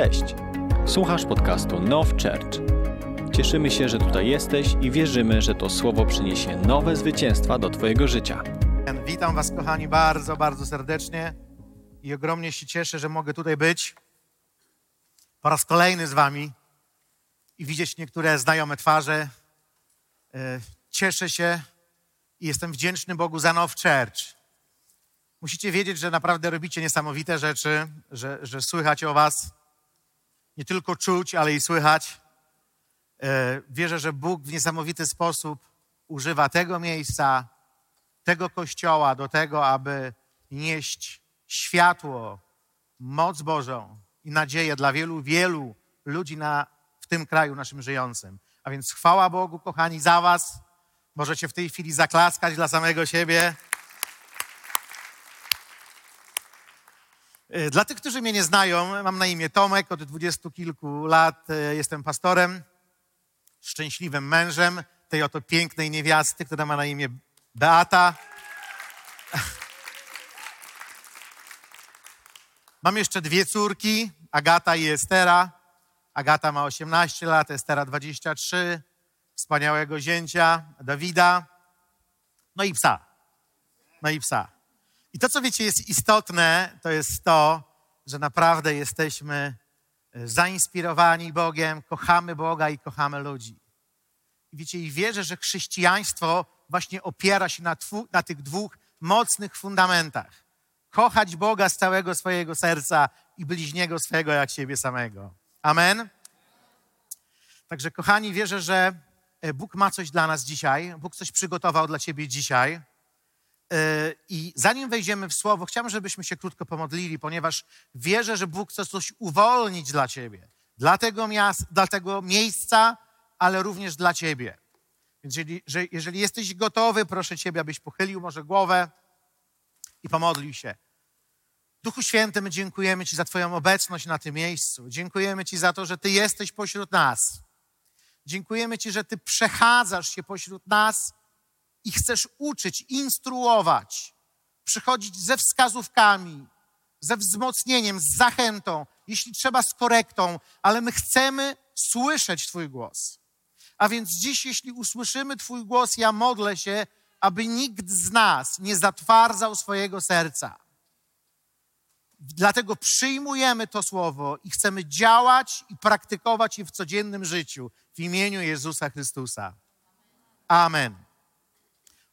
Cześć! Słuchasz podcastu Now Church. Cieszymy się, że tutaj jesteś i wierzymy, że to słowo przyniesie nowe zwycięstwa do Twojego życia. Witam Was, kochani, bardzo, bardzo serdecznie i ogromnie się cieszę, że mogę tutaj być po raz kolejny z Wami i widzieć niektóre znajome twarze. E, Cieszę się i jestem wdzięczny Bogu za Now Church. Musicie wiedzieć, że naprawdę robicie niesamowite rzeczy, że, że słychać o Was. Nie tylko czuć, ale i słychać. E, Wierzę, że Bóg w niesamowity sposób używa tego miejsca, tego kościoła do tego, aby nieść światło, moc Bożą i nadzieję dla wielu, wielu ludzi na, w tym kraju naszym żyjącym. A więc chwała Bogu, kochani, za Was. Możecie w tej chwili zaklaskać dla samego siebie. Dla tych, którzy mnie nie znają, mam na imię Tomek, od dwudziestu kilku lat e, jestem pastorem, szczęśliwym mężem tej oto pięknej niewiasty, która ma na imię Beata. Mam jeszcze dwie córki, Agata i Estera. Agata ma 18 lat, Estera 23. Wspaniałego zięcia, Dawida. No i psa. No i psa. I to, co wiecie, jest istotne, to jest to, że naprawdę jesteśmy e, zainspirowani Bogiem, kochamy Boga i kochamy ludzi. I wiecie, i wierzę, że chrześcijaństwo właśnie opiera się na, twu, na tych dwóch mocnych fundamentach. Kochać Boga z całego swojego serca i bliźniego swego jak siebie samego. Amen. Także, kochani, wierzę, że e, Bóg ma coś dla nas dzisiaj. Bóg coś przygotował dla ciebie dzisiaj. I zanim wejdziemy w słowo, chciałbym, żebyśmy się krótko pomodlili, ponieważ wierzę, że Bóg chce coś uwolnić dla ciebie, dla tego, miast, dla tego miejsca, ale również dla ciebie. Więc jeżeli, że, jeżeli jesteś gotowy, proszę ciebie, abyś pochylił może głowę i pomodlił się. Duchu Święty, my dziękujemy Ci za Twoją obecność na tym miejscu. Dziękujemy Ci za to, że Ty jesteś pośród nas. Dziękujemy Ci, że Ty przechadzasz się pośród nas i chcesz uczyć, instruować, przychodzić ze wskazówkami, ze wzmocnieniem, z zachętą, jeśli trzeba z korektą, ale my chcemy słyszeć Twój głos. A więc dziś, jeśli usłyszymy Twój głos, ja modlę się, aby nikt z nas nie zatwardzał swojego serca. Dlatego przyjmujemy to słowo i chcemy działać i praktykować je w codziennym życiu w imieniu Jezusa Chrystusa. Amen.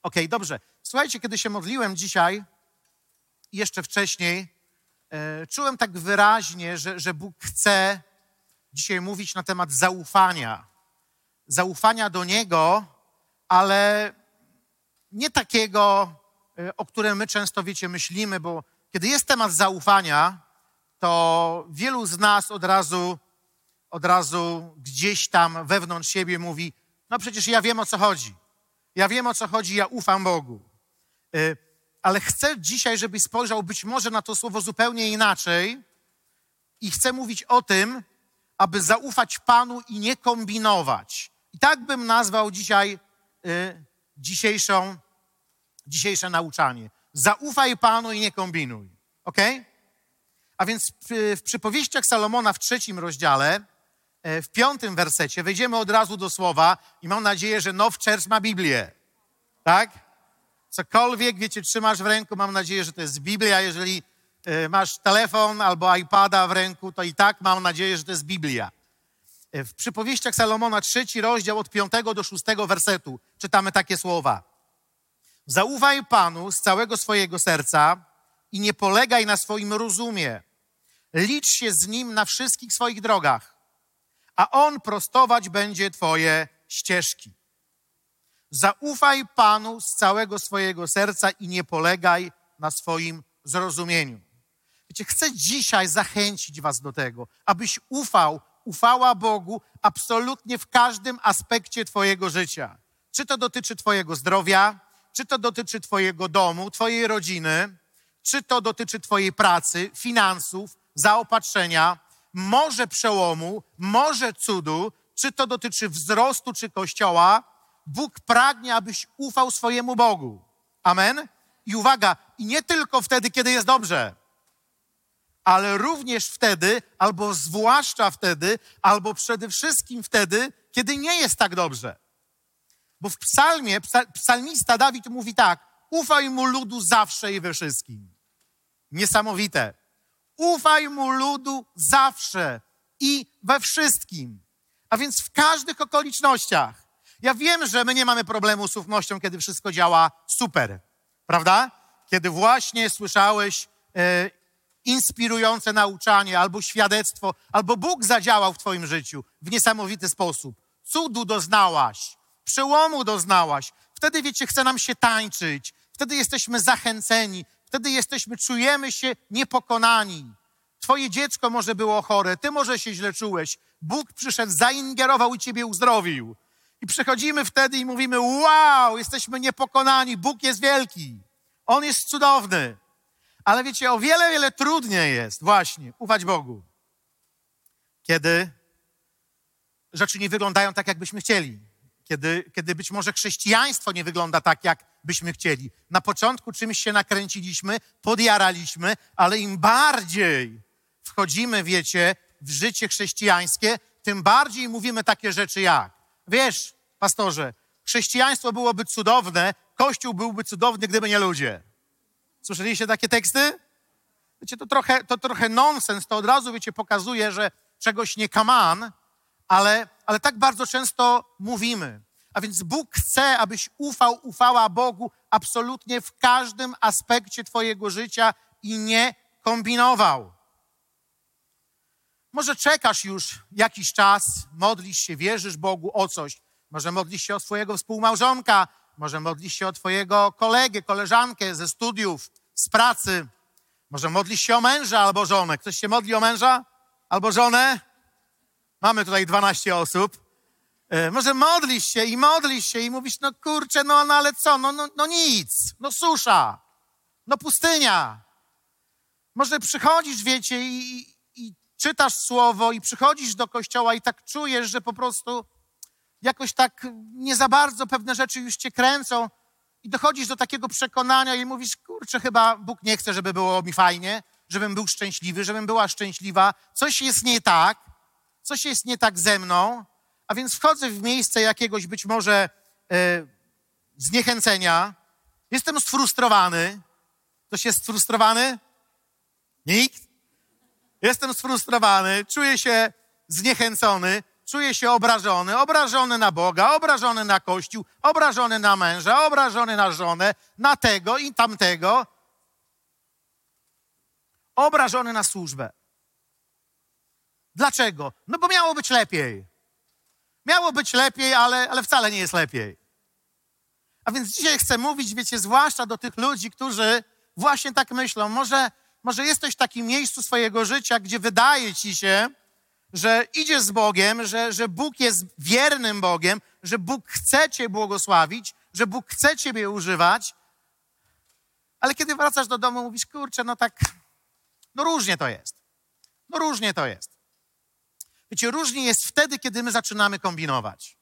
Ok, dobrze. Słuchajcie, kiedy się modliłem dzisiaj, jeszcze wcześniej, e, czułem tak wyraźnie, że, że Bóg chce dzisiaj mówić na temat zaufania. Zaufania do Niego, ale nie takiego, e, o którym my często, wiecie, myślimy, bo kiedy jest temat zaufania, to wielu z nas od razu, od razu gdzieś tam wewnątrz siebie mówi: No przecież ja wiem o co chodzi. Ja wiem o co chodzi, ja ufam Bogu. Y, Ale chcę dzisiaj, żebyś spojrzał być może na to słowo zupełnie inaczej i chcę mówić o tym, aby zaufać Panu i nie kombinować. I tak bym nazwał dzisiaj y, dzisiejszą, dzisiejsze nauczanie. Zaufaj Panu i nie kombinuj. Ok? A więc w, przypowieściach Salomona w trzecim rozdziale, e, w piątym wersecie, wejdziemy od razu do słowa i mam nadzieję, że Now Church ma Biblię. Tak? Cokolwiek, wiecie, trzymasz w ręku, mam nadzieję, że to jest Biblia. Jeżeli e, masz telefon albo iPada w ręku, to i tak mam nadzieję, że to jest Biblia. E, W przypowieściach Salomona, trzeci rozdział od piątego do szóstego wersetu, czytamy takie słowa. Zaufaj Panu z całego swojego serca i nie polegaj na swoim rozumie. Licz się z Nim na wszystkich swoich drogach, a On prostować będzie Twoje ścieżki. Zaufaj Panu z całego swojego serca i nie polegaj na swoim zrozumieniu. Wiecie, chcę dzisiaj zachęcić Was do tego, abyś ufał, ufała Bogu absolutnie w każdym aspekcie Twojego życia. Czy to dotyczy Twojego zdrowia, czy to dotyczy Twojego domu, Twojej rodziny, czy to dotyczy Twojej pracy, finansów, zaopatrzenia, może przełomu, może cudu, czy to dotyczy wzrostu, czy kościoła, Bóg pragnie, abyś ufał swojemu Bogu. Amen? I uwaga, i nie tylko wtedy, kiedy jest dobrze, ale również wtedy, albo zwłaszcza wtedy, albo przede wszystkim wtedy, kiedy nie jest tak dobrze. Bo w psalmie psalmista Dawid mówi tak: ufaj mu ludu zawsze i we wszystkim. Niesamowite. Ufaj mu ludu zawsze i we wszystkim. A więc w każdych okolicznościach. Ja wiem, że my nie mamy problemu z ufnością, kiedy wszystko działa super, prawda? Kiedy właśnie słyszałeś e, inspirujące nauczanie albo świadectwo, albo Bóg zadziałał w Twoim życiu w niesamowity sposób. Cudu doznałaś, przełomu doznałaś. Wtedy, wiecie, chce nam się tańczyć, wtedy jesteśmy zachęceni, wtedy jesteśmy, czujemy się niepokonani. Twoje dziecko może było chore, ty może się źle czułeś. Bóg przyszedł, zaingerował i ciebie uzdrowił. I przychodzimy wtedy i mówimy: Wow, jesteśmy niepokonani, Bóg jest wielki, On jest cudowny. Ale wiecie, o wiele, wiele trudniej jest właśnie ufać Bogu, kiedy rzeczy nie wyglądają tak, jakbyśmy chcieli. Kiedy, kiedy być może chrześcijaństwo nie wygląda tak, jak byśmy chcieli. Na początku czymś się nakręciliśmy, podjaraliśmy, ale im bardziej wchodzimy, wiecie, w życie chrześcijańskie, tym bardziej mówimy takie rzeczy jak: Wiesz, pastorze, chrześcijaństwo byłoby cudowne, Kościół byłby cudowny, gdyby nie ludzie. Słyszeliście takie teksty? Wiecie, to trochę, to trochę nonsens, to od razu, wiecie, pokazuje, że czegoś nie kaman, ale, ale tak bardzo często mówimy. A więc Bóg chce, abyś ufał, ufała Bogu absolutnie w każdym aspekcie Twojego życia i nie kombinował. Może czekasz już jakiś czas, modlisz się, wierzysz Bogu o coś. Może modlisz się o swojego współmałżonka, może modlisz się o twojego kolegę, koleżankę ze studiów, z pracy. Może modlisz się o męża albo żonę. Ktoś się modli o męża albo żonę? Mamy tutaj 12 osób. E, może modlisz się i modlisz się i mówisz, no kurczę, no, no ale co, no, no, no nic, no susza, no pustynia. Może przychodzisz, wiecie, i, i czytasz słowo i przychodzisz do kościoła i tak czujesz, że po prostu jakoś tak nie za bardzo pewne rzeczy już cię kręcą i dochodzisz do takiego przekonania i mówisz, kurczę, chyba Bóg nie chce, żeby było mi fajnie, żebym był szczęśliwy, żebym była szczęśliwa. Coś jest nie tak, coś jest nie tak ze mną, a więc wchodzę w miejsce jakiegoś być może e, zniechęcenia. Jestem sfrustrowany. Ktoś jest sfrustrowany? Nikt? Jestem sfrustrowany, czuję się zniechęcony, czuję się obrażony, obrażony na Boga, obrażony na Kościół, obrażony na męża, obrażony na żonę, na tego i tamtego, obrażony na służbę. Dlaczego? No bo miało być lepiej. Miało być lepiej, ale, ale wcale nie jest lepiej. A więc dzisiaj chcę mówić, wiecie, zwłaszcza do tych ludzi, którzy właśnie tak myślą. Może, może jesteś w takim miejscu swojego życia, gdzie wydaje ci się, że idziesz z Bogiem, że, że Bóg jest wiernym Bogiem, że Bóg chce Cię błogosławić, że Bóg chce Ciebie używać, ale kiedy wracasz do domu, mówisz, kurczę, no tak, no różnie to jest. No różnie to jest. Wiecie, różnie jest wtedy, kiedy my zaczynamy kombinować.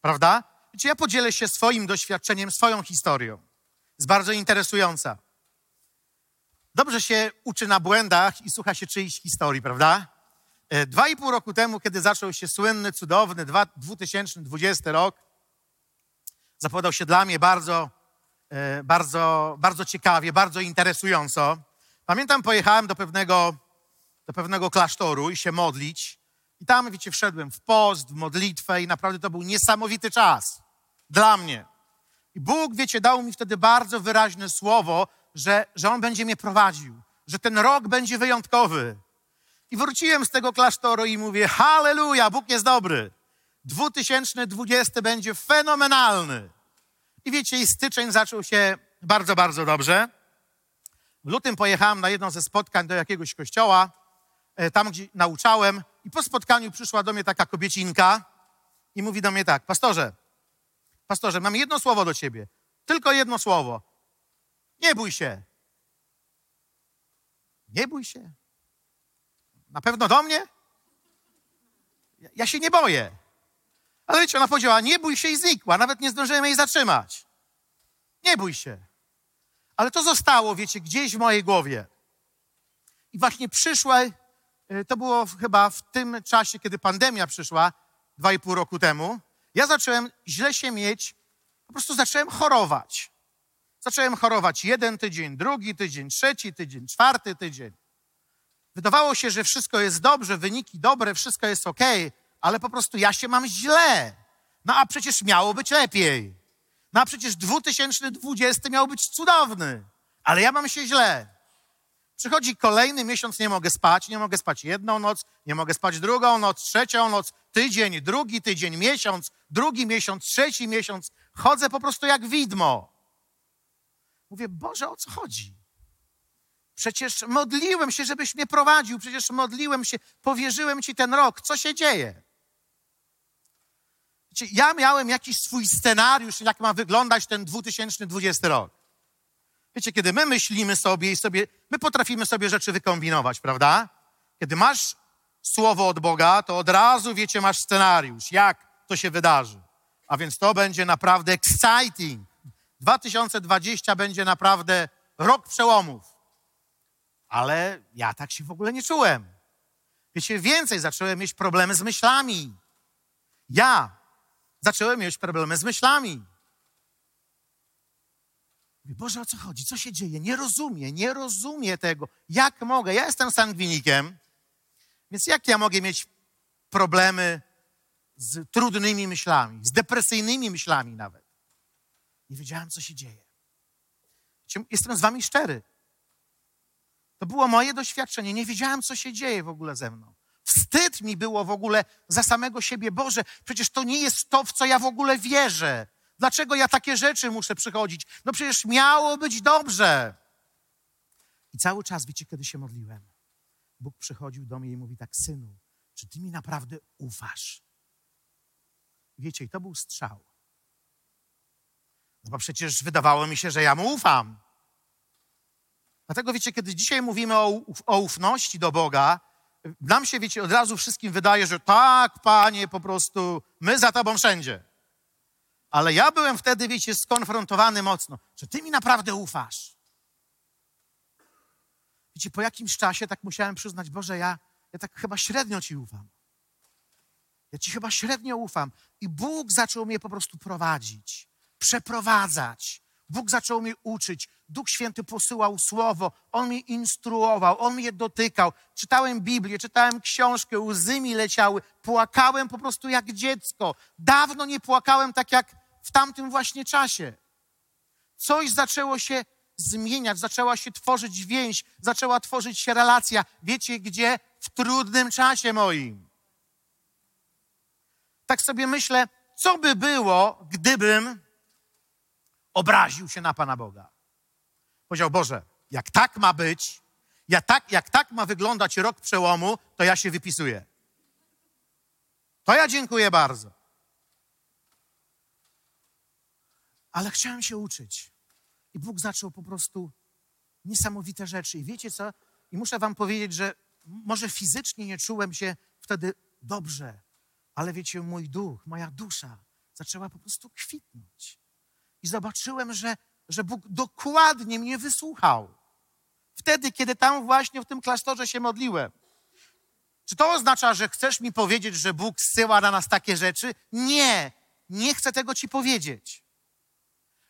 Prawda? Wiecie, ja podzielę się swoim doświadczeniem, swoją historią. Jest bardzo interesująca. Dobrze się uczy na błędach i słucha się czyjś historii, prawda? E, dwa i pół roku temu, kiedy zaczął się słynny, cudowny 2020 rok, zapowiadał się dla mnie bardzo, e, bardzo, bardzo ciekawie, bardzo interesująco. Pamiętam, pojechałem do pewnego, do pewnego klasztoru i się modlić. I tam, wiecie, wszedłem w post, w modlitwę i naprawdę to był niesamowity czas dla mnie. I Bóg, wiecie, dał mi wtedy bardzo wyraźne słowo, że, że On będzie mnie prowadził, że ten rok będzie wyjątkowy. I wróciłem z tego klasztoru i mówię, halleluja, Bóg jest dobry. 2020 będzie fenomenalny. I wiecie, i styczeń zaczął się bardzo, bardzo dobrze. W lutym pojechałem na jedno ze spotkań do jakiegoś kościoła, tam gdzie nauczałem i po spotkaniu przyszła do mnie taka kobiecinka i mówi do mnie tak, pastorze, pastorze, mam jedno słowo do ciebie, tylko jedno słowo. Nie bój się. Nie bój się. Na pewno do mnie? Ja się nie boję. Ale wiecie, ona powiedziała, nie bój się i znikła. Nawet nie zdążyłem jej zatrzymać. Nie bój się. Ale to zostało, wiecie, gdzieś w mojej głowie. I właśnie przyszły, y, to było chyba w tym czasie, kiedy pandemia przyszła, dwa i pół roku temu, ja zacząłem źle się mieć, po prostu zacząłem chorować. Zacząłem chorować jeden tydzień, drugi tydzień, trzeci tydzień, czwarty tydzień. Wydawało się, że wszystko jest dobrze, wyniki dobre, wszystko jest ok, ale po prostu ja się mam źle. No a przecież miało być lepiej. No a przecież 2020 miał być cudowny, ale ja mam się źle. Przychodzi kolejny miesiąc, nie mogę spać, nie mogę spać jedną noc, nie mogę spać drugą noc, trzecią noc, tydzień, drugi tydzień, miesiąc, drugi miesiąc, trzeci miesiąc. Chodzę po prostu jak widmo. Mówię, Boże, o co chodzi? Przecież modliłem się, żebyś mnie prowadził, przecież modliłem się, powierzyłem Ci ten rok. Co się dzieje? Ja miałem jakiś swój scenariusz, jak ma wyglądać ten 2020 rok. Wiecie, kiedy my myślimy sobie i sobie, my potrafimy sobie rzeczy wykombinować, prawda? Kiedy masz słowo od Boga, to od razu, wiecie, masz scenariusz, jak to się wydarzy. A więc to będzie naprawdę exciting. 2020 będzie naprawdę rok przełomów. Ale ja tak się w ogóle nie czułem. Wiecie, więcej zacząłem mieć problemy z myślami. Ja zacząłem mieć problemy z myślami. Mówię, Boże, o co chodzi? Co się dzieje? Nie rozumiem, nie rozumiem tego. Jak mogę? Ja jestem sangwinikiem, więc jak ja mogę mieć problemy z trudnymi myślami, z depresyjnymi myślami nawet? Nie wiedziałem, co się dzieje. Jestem z wami szczery. To było moje doświadczenie. Nie wiedziałem, co się dzieje w ogóle ze mną. Wstyd mi było w ogóle za samego siebie. Boże, przecież to nie jest to, w co ja w ogóle wierzę. Dlaczego ja takie rzeczy muszę przychodzić? No przecież miało być dobrze. I cały czas, wiecie, kiedy się modliłem, Bóg przychodził do mnie i mówi tak, synu, czy ty mi naprawdę ufasz? Wiecie, i to był strzał. No bo przecież wydawało mi się, że ja mu ufam. Dlatego wiecie, kiedy dzisiaj mówimy o, o ufności do Boga, nam się, wiecie, od razu wszystkim wydaje, że tak, Panie, po prostu my za Tobą wszędzie. Ale ja byłem wtedy, wiecie, skonfrontowany mocno. Czy Ty mi naprawdę ufasz? Wiecie, po jakimś czasie tak musiałem przyznać, Boże, ja, ja tak chyba średnio Ci ufam. Ja Ci chyba średnio ufam. I Bóg zaczął mnie po prostu prowadzić, przeprowadzać. Bóg zaczął mnie uczyć. Duch Święty posyłał słowo, On mnie instruował, On mnie dotykał. Czytałem Biblię, czytałem książkę, łzy mi leciały, płakałem po prostu jak dziecko. Dawno nie płakałem tak jak w tamtym właśnie czasie. Coś zaczęło się zmieniać, zaczęła się tworzyć więź, zaczęła tworzyć się relacja. Wiecie gdzie? W trudnym czasie moim. Tak sobie myślę, co by było, gdybym obraził się na Pana Boga. Powiedział, Boże, jak tak ma być, jak tak, jak tak ma wyglądać rok przełomu, to ja się wypisuję. To ja dziękuję bardzo. Ale chciałem się uczyć. I Bóg zaczął po prostu niesamowite rzeczy. I wiecie co? I muszę Wam powiedzieć, że może fizycznie nie czułem się wtedy dobrze, ale wiecie, mój duch, moja dusza zaczęła po prostu kwitnąć i zobaczyłem, że, że Bóg dokładnie mnie wysłuchał. Wtedy, kiedy tam właśnie w tym klasztorze się modliłem. Czy to oznacza, że chcesz mi powiedzieć, że Bóg zsyła na nas takie rzeczy? Nie, nie chcę tego ci powiedzieć.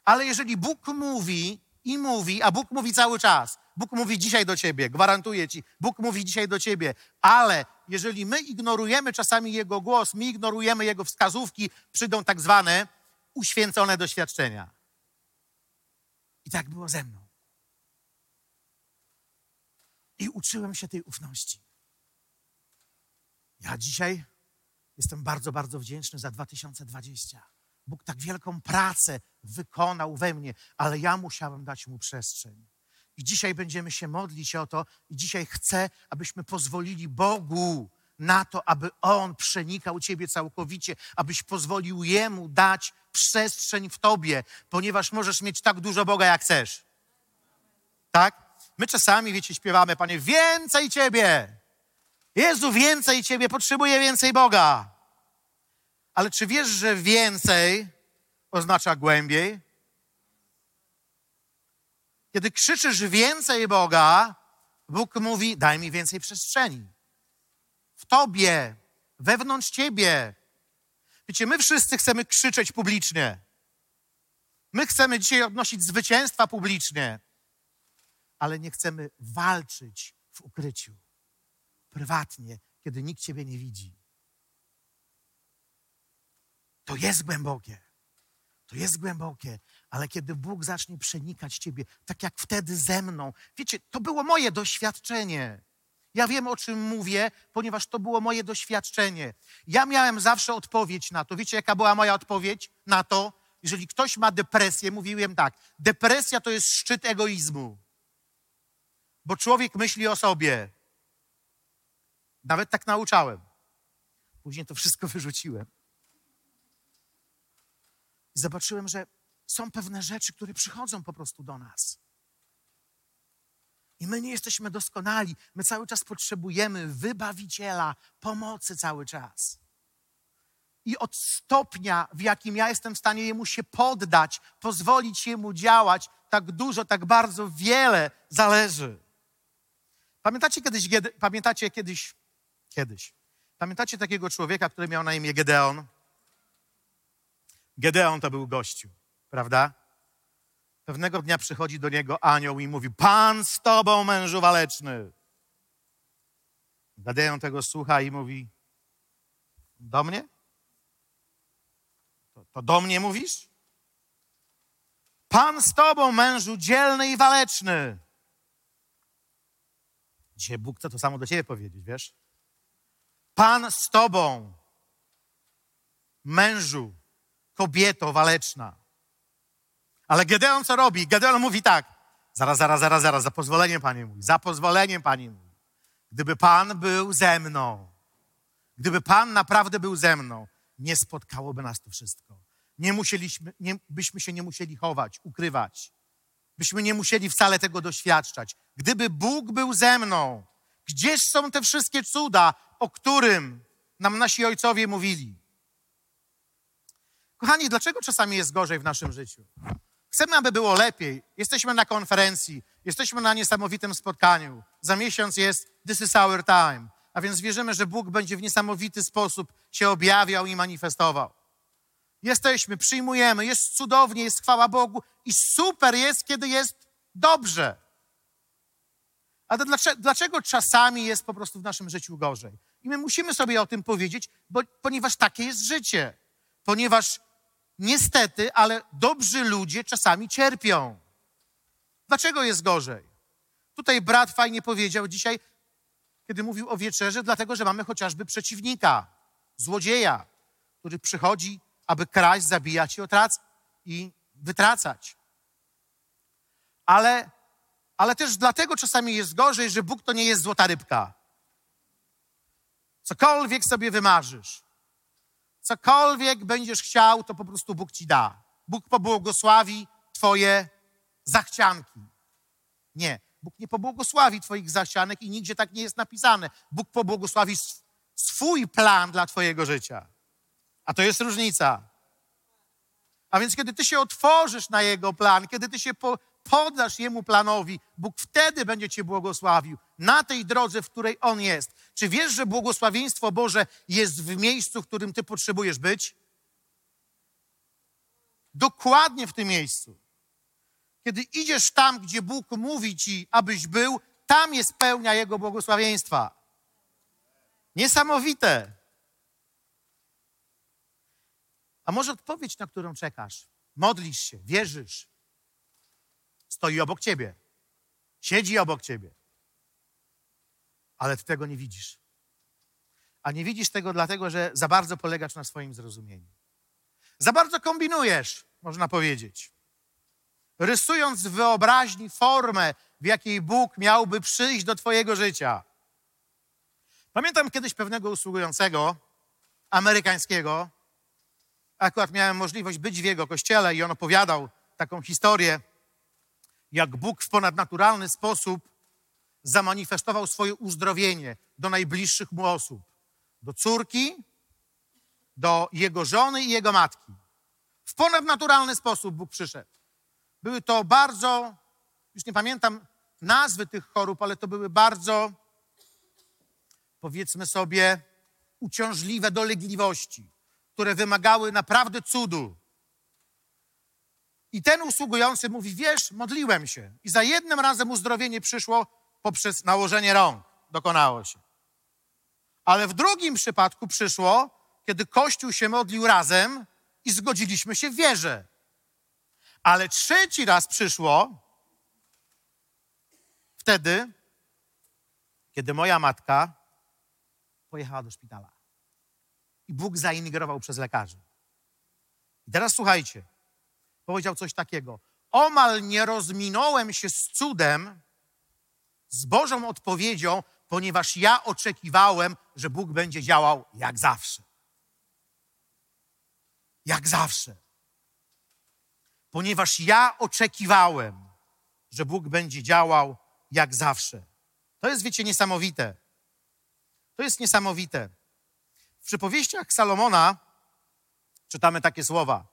Ale jeżeli Bóg mówi i mówi, a Bóg mówi cały czas, Bóg mówi dzisiaj do ciebie, gwarantuję ci, Bóg mówi dzisiaj do ciebie, ale jeżeli my ignorujemy czasami Jego głos, my ignorujemy Jego wskazówki, przyjdą tak zwane uświęcone doświadczenia. I tak było ze mną. I uczyłem się tej ufności. Ja dzisiaj jestem bardzo, bardzo wdzięczny za 2020. Bóg tak wielką pracę wykonał we mnie, ale ja musiałem dać mu przestrzeń. I dzisiaj będziemy się modlić o to, i dzisiaj chcę, abyśmy pozwolili Bogu na to, aby On przenikał Ciebie całkowicie, abyś pozwolił Jemu dać przestrzeń w Tobie, ponieważ możesz mieć tak dużo Boga, jak chcesz. Tak? My czasami, wiecie, śpiewamy, Panie, więcej Ciebie. Jezu, więcej Ciebie, potrzebuję więcej Boga. Ale czy wiesz, że więcej oznacza głębiej? Kiedy krzyczysz więcej Boga, Bóg mówi: Daj mi więcej przestrzeni. W tobie, wewnątrz ciebie. Wiecie, my wszyscy chcemy krzyczeć publicznie. My chcemy dzisiaj odnosić zwycięstwa publicznie, ale nie chcemy walczyć w ukryciu, prywatnie, kiedy nikt ciebie nie widzi. To jest głębokie. To jest głębokie, ale kiedy Bóg zacznie przenikać ciebie, tak jak wtedy ze mną, wiecie, to było moje doświadczenie. Ja wiem, o czym mówię, ponieważ to było moje doświadczenie. Ja miałem zawsze odpowiedź na to. Wiecie, jaka była moja odpowiedź na to? Jeżeli ktoś ma depresję, mówiłem tak: depresja to jest szczyt egoizmu, bo człowiek myśli o sobie. Nawet tak nauczałem. Później to wszystko wyrzuciłem. I zobaczyłem, że są pewne rzeczy, które przychodzą po prostu do nas. I my nie jesteśmy doskonali. My cały czas potrzebujemy wybawiciela, pomocy cały czas. I od stopnia, w jakim ja jestem w stanie jemu się poddać, pozwolić jemu działać, tak dużo, tak bardzo wiele zależy. Pamiętacie kiedyś, pamiętacie kiedyś, kiedyś, pamiętacie takiego człowieka, który miał na imię Gedeon? Gedeon to był gościu, prawda? Pewnego dnia przychodzi do niego anioł i mówi: Pan z tobą, mężu waleczny. Gedeon tego słucha i mówi: Do mnie? To, to do mnie mówisz? Pan z tobą, mężu dzielny i waleczny. Dzisiaj Bóg chce to samo do ciebie powiedzieć, wiesz? Pan z tobą, mężu kobieto waleczna. Ale Gedeon co robi? Gedeon mówi tak, zaraz, zaraz, zaraz, zaraz, za pozwoleniem Panie mówi, za pozwoleniem Panie mówi. Gdyby Pan był ze mną, gdyby Pan naprawdę był ze mną, nie spotkałoby nas to wszystko. Nie musieliśmy, nie, byśmy się nie musieli chować, ukrywać. Byśmy nie musieli wcale tego doświadczać. Gdyby Bóg był ze mną, gdzież są te wszystkie cuda, o którym nam nasi ojcowie mówili? Kochani, dlaczego czasami jest gorzej w naszym życiu? Chcemy, aby było lepiej. Jesteśmy na konferencji, jesteśmy na niesamowitym spotkaniu. Za miesiąc jest This is our time. A więc wierzymy, że Bóg będzie w niesamowity sposób się objawiał i manifestował. Jesteśmy, przyjmujemy, jest cudownie, jest chwała Bogu i super jest, kiedy jest dobrze. Ale dlaczego, dlaczego czasami jest po prostu w naszym życiu gorzej? I my musimy sobie o tym powiedzieć, bo, ponieważ takie jest życie. Ponieważ niestety, ale dobrzy ludzie czasami cierpią. Dlaczego jest gorzej? Tutaj brat fajnie powiedział dzisiaj, kiedy mówił o wieczerze, dlatego że mamy chociażby przeciwnika, złodzieja, który przychodzi, aby kraść, zabijać i, otrac- i wytracać. Ale, ale też dlatego czasami jest gorzej, że Bóg to nie jest złota rybka. Cokolwiek sobie wymarzysz, cokolwiek będziesz chciał, to po prostu Bóg ci da. Bóg pobłogosławi Twoje zachcianki. Nie, Bóg nie pobłogosławi Twoich zachcianek i nigdzie tak nie jest napisane. Bóg pobłogosławi swój plan dla Twojego życia. A to jest różnica. A więc, kiedy Ty się otworzysz na Jego plan, kiedy Ty się po, poddasz Jemu planowi, Bóg wtedy będzie Cię błogosławił na tej drodze, w której On jest. Czy wiesz, że błogosławieństwo Boże jest w miejscu, w którym Ty potrzebujesz być? Dokładnie w tym miejscu. Kiedy idziesz tam, gdzie Bóg mówi Ci, abyś był, tam jest pełnia Jego błogosławieństwa. Niesamowite. A może odpowiedź, na którą czekasz? Modlisz się, wierzysz, stoi obok ciebie, siedzi obok ciebie, ale ty tego nie widzisz. A nie widzisz tego dlatego, że za bardzo polegasz na swoim zrozumieniu. Za bardzo kombinujesz, można powiedzieć. Rysując w wyobraźni formę, w jakiej Bóg miałby przyjść do Twojego życia. Pamiętam kiedyś pewnego usługującego amerykańskiego. Akurat miałem możliwość być w jego kościele i on opowiadał taką historię jak Bóg w ponadnaturalny sposób zamanifestował swoje uzdrowienie do najbliższych mu osób. Do córki, do jego żony i jego matki. W ponadnaturalny sposób Bóg przyszedł. Były to bardzo, już nie pamiętam nazwy tych chorób, ale to były bardzo, powiedzmy sobie, uciążliwe dolegliwości, które wymagały naprawdę cudu. I ten usługujący mówi: Wiesz, modliłem się, i za jednym razem uzdrowienie przyszło poprzez nałożenie rąk. Dokonało się. Ale w drugim przypadku przyszło, kiedy Kościół się modlił razem i zgodziliśmy się w wierze. Ale trzeci raz przyszło wtedy, kiedy moja matka pojechała do szpitala. I Bóg zaimigrował przez lekarzy. I teraz słuchajcie, powiedział coś takiego. Omal nie rozminąłem się z cudem, z Bożą odpowiedzią, ponieważ ja oczekiwałem, że Bóg będzie działał jak zawsze. Jak zawsze. Ponieważ ja oczekiwałem, że Bóg będzie działał jak zawsze. To jest, wiecie, niesamowite. To jest niesamowite. W przypowieściach Salomona czytamy takie słowa.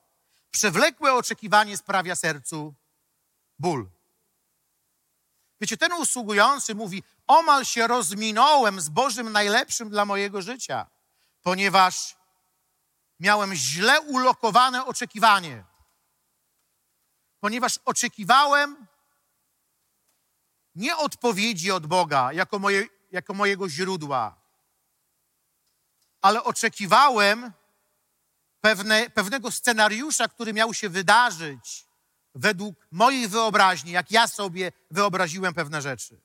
Przewlekłe oczekiwanie sprawia sercu ból. Wiecie, ten usługujący mówi: Omal się rozminąłem z Bożym najlepszym dla mojego życia, ponieważ miałem źle ulokowane oczekiwanie. Ponieważ oczekiwałem nie odpowiedzi od Boga jako, moje, jako mojego źródła, ale oczekiwałem pewne, pewnego scenariusza, który miał się wydarzyć według mojej wyobraźni, jak ja sobie wyobraziłem pewne rzeczy.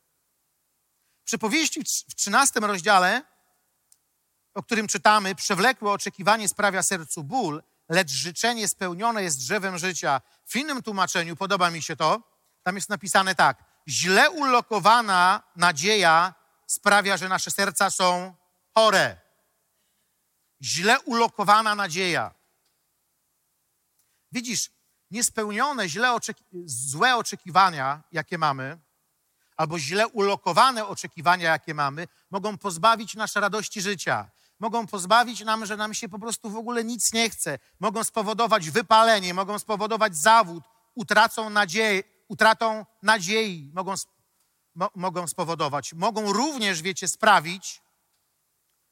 Przypowieści w 13 rozdziale, o którym czytamy, przewlekłe oczekiwanie sprawia sercu ból, lecz życzenie spełnione jest drzewem życia. W innym tłumaczeniu, podoba mi się to, tam jest napisane tak. Źle ulokowana nadzieja sprawia, że nasze serca są chore. Źle ulokowana nadzieja. Widzisz, niespełnione, źle oczeki złe oczekiwania, jakie mamy, albo źle ulokowane oczekiwania, jakie mamy, mogą pozbawić nasze radości życia. Mogą pozbawić nam, że nam się po prostu w ogóle nic nie chce. Mogą spowodować wypalenie, mogą spowodować zawód, utracą nadzieję, utratą nadziei mogą, mo, mogą spowodować. Mogą również, wiecie, sprawić,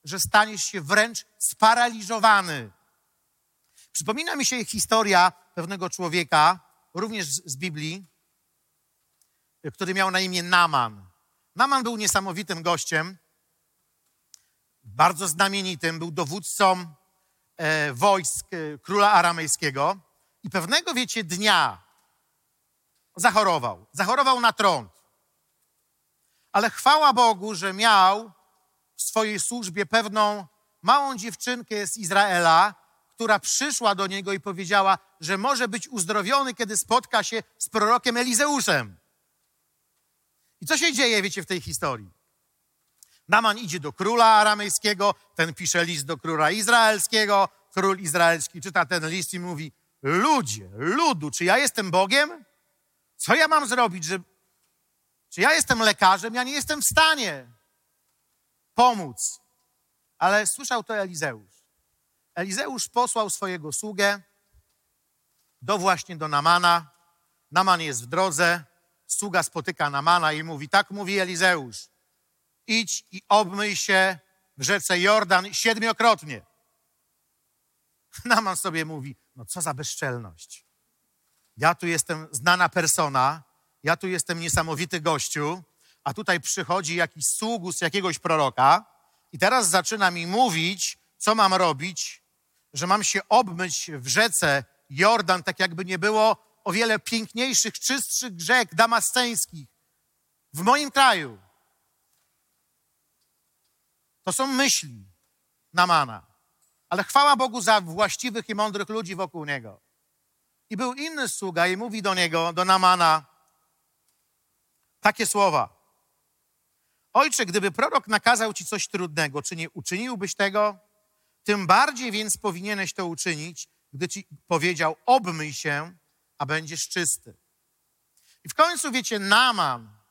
że staniesz się wręcz sparaliżowany. Przypomina mi się historia pewnego człowieka, również z Biblii, który miał na imię Naman. Naman był niesamowitym gościem, bardzo znamienitym, był dowódcą e, wojsk e, króla aramejskiego i pewnego, wiecie, dnia zachorował. Zachorował na trąd. Ale chwała Bogu, że miał w swojej służbie pewną małą dziewczynkę z Izraela, która przyszła do niego i powiedziała, że może być uzdrowiony, kiedy spotka się z prorokiem Elizeuszem. I co się dzieje, wiecie, w tej historii? Naman idzie do króla aramejskiego, ten pisze list do króla izraelskiego, król izraelski czyta ten list i mówi: Ludzie, ludu, czy ja jestem Bogiem? Co ja mam zrobić, że. Czy ja jestem lekarzem? Ja nie jestem w stanie pomóc. Ale słyszał to Elizeusz. Elizeusz posłał swojego sługę do właśnie do Namana. Naman jest w drodze. Sługa spotyka Namana i mówi: Tak mówi Elizeusz. Idź i obmyj się w rzece Jordan siedmiokrotnie. Naman sobie mówi: No co za bezczelność. Ja tu jestem znana persona, ja tu jestem niesamowity gościu, a tutaj przychodzi jakiś sługus jakiegoś proroka i teraz zaczyna mi mówić, co mam robić, że mam się obmyć w rzece Jordan, tak jakby nie było o wiele piękniejszych, czystszych rzek damasceńskich w moim kraju. To są myśli Namana. Ale chwała Bogu za właściwych i mądrych ludzi wokół niego. I był inny sługa i mówi do niego, do Namana, takie słowa. Ojcze, gdyby prorok nakazał ci coś trudnego, czy nie uczyniłbyś tego? Tym bardziej więc powinieneś to uczynić, gdy ci powiedział, obmyj się, a będziesz czysty. I w końcu, wiecie, Naman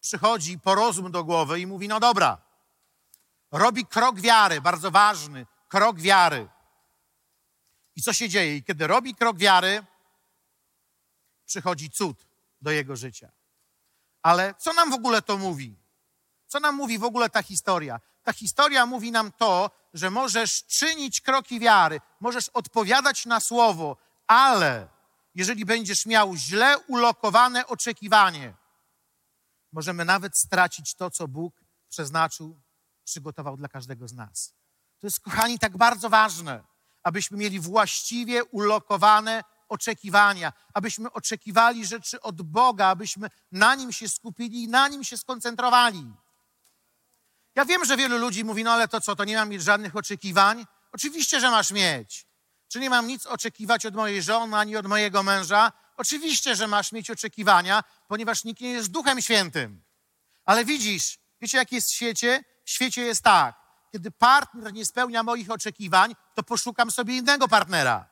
przychodzi po rozum do głowy i mówi, no dobra, robi krok wiary, bardzo ważny, krok wiary. I co się dzieje? I kiedy robi krok wiary, przychodzi cud do jego życia. Ale co nam w ogóle to mówi? Co nam mówi w ogóle ta historia? Ta historia mówi nam to, że możesz czynić kroki wiary, możesz odpowiadać na słowo, ale jeżeli będziesz miał źle ulokowane oczekiwanie, możemy nawet stracić to, co Bóg przeznaczył, przygotował dla każdego z nas. To jest, kochani, tak bardzo ważne, abyśmy mieli właściwie ulokowane oczekiwania, abyśmy oczekiwali rzeczy od Boga, abyśmy na Nim się skupili i na Nim się skoncentrowali. Ja wiem, że wielu ludzi mówi, no ale to co, to nie mam mieć żadnych oczekiwań? Oczywiście, że masz mieć. Czy nie mam nic oczekiwać od mojej żony ani od mojego męża? Oczywiście, że masz mieć oczekiwania, ponieważ nikt nie jest Duchem Świętym. Ale widzisz, wiecie jak jest w świecie? W świecie jest tak, kiedy partner nie spełnia moich oczekiwań, to poszukam sobie innego partnera.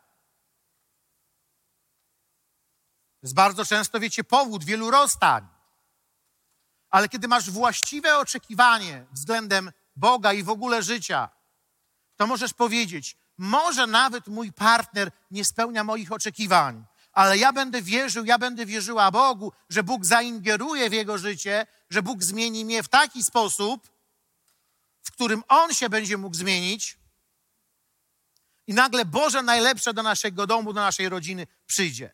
To jest bardzo często, wiecie, powód wielu rozstań. Ale kiedy masz właściwe oczekiwanie względem Boga i w ogóle życia, to możesz powiedzieć: Może nawet mój partner nie spełnia moich oczekiwań, ale ja będę wierzył, ja będę wierzyła Bogu, że Bóg zaingeruje w jego życie, że Bóg zmieni mnie w taki sposób, w którym On się będzie mógł zmienić. I nagle Boże najlepsze do naszego domu, do naszej rodziny przyjdzie.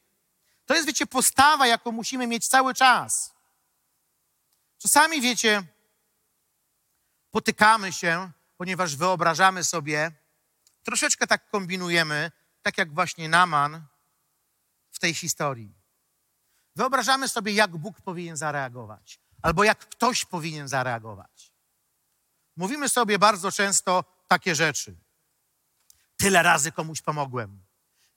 To jest, wiecie, postawa, jaką musimy mieć cały czas. Czasami, wiecie, potykamy się, ponieważ wyobrażamy sobie, troszeczkę tak kombinujemy, tak jak właśnie Naman w tej historii. Wyobrażamy sobie, jak Bóg powinien zareagować, albo jak ktoś powinien zareagować. Mówimy sobie bardzo często takie rzeczy. Tyle razy komuś pomogłem,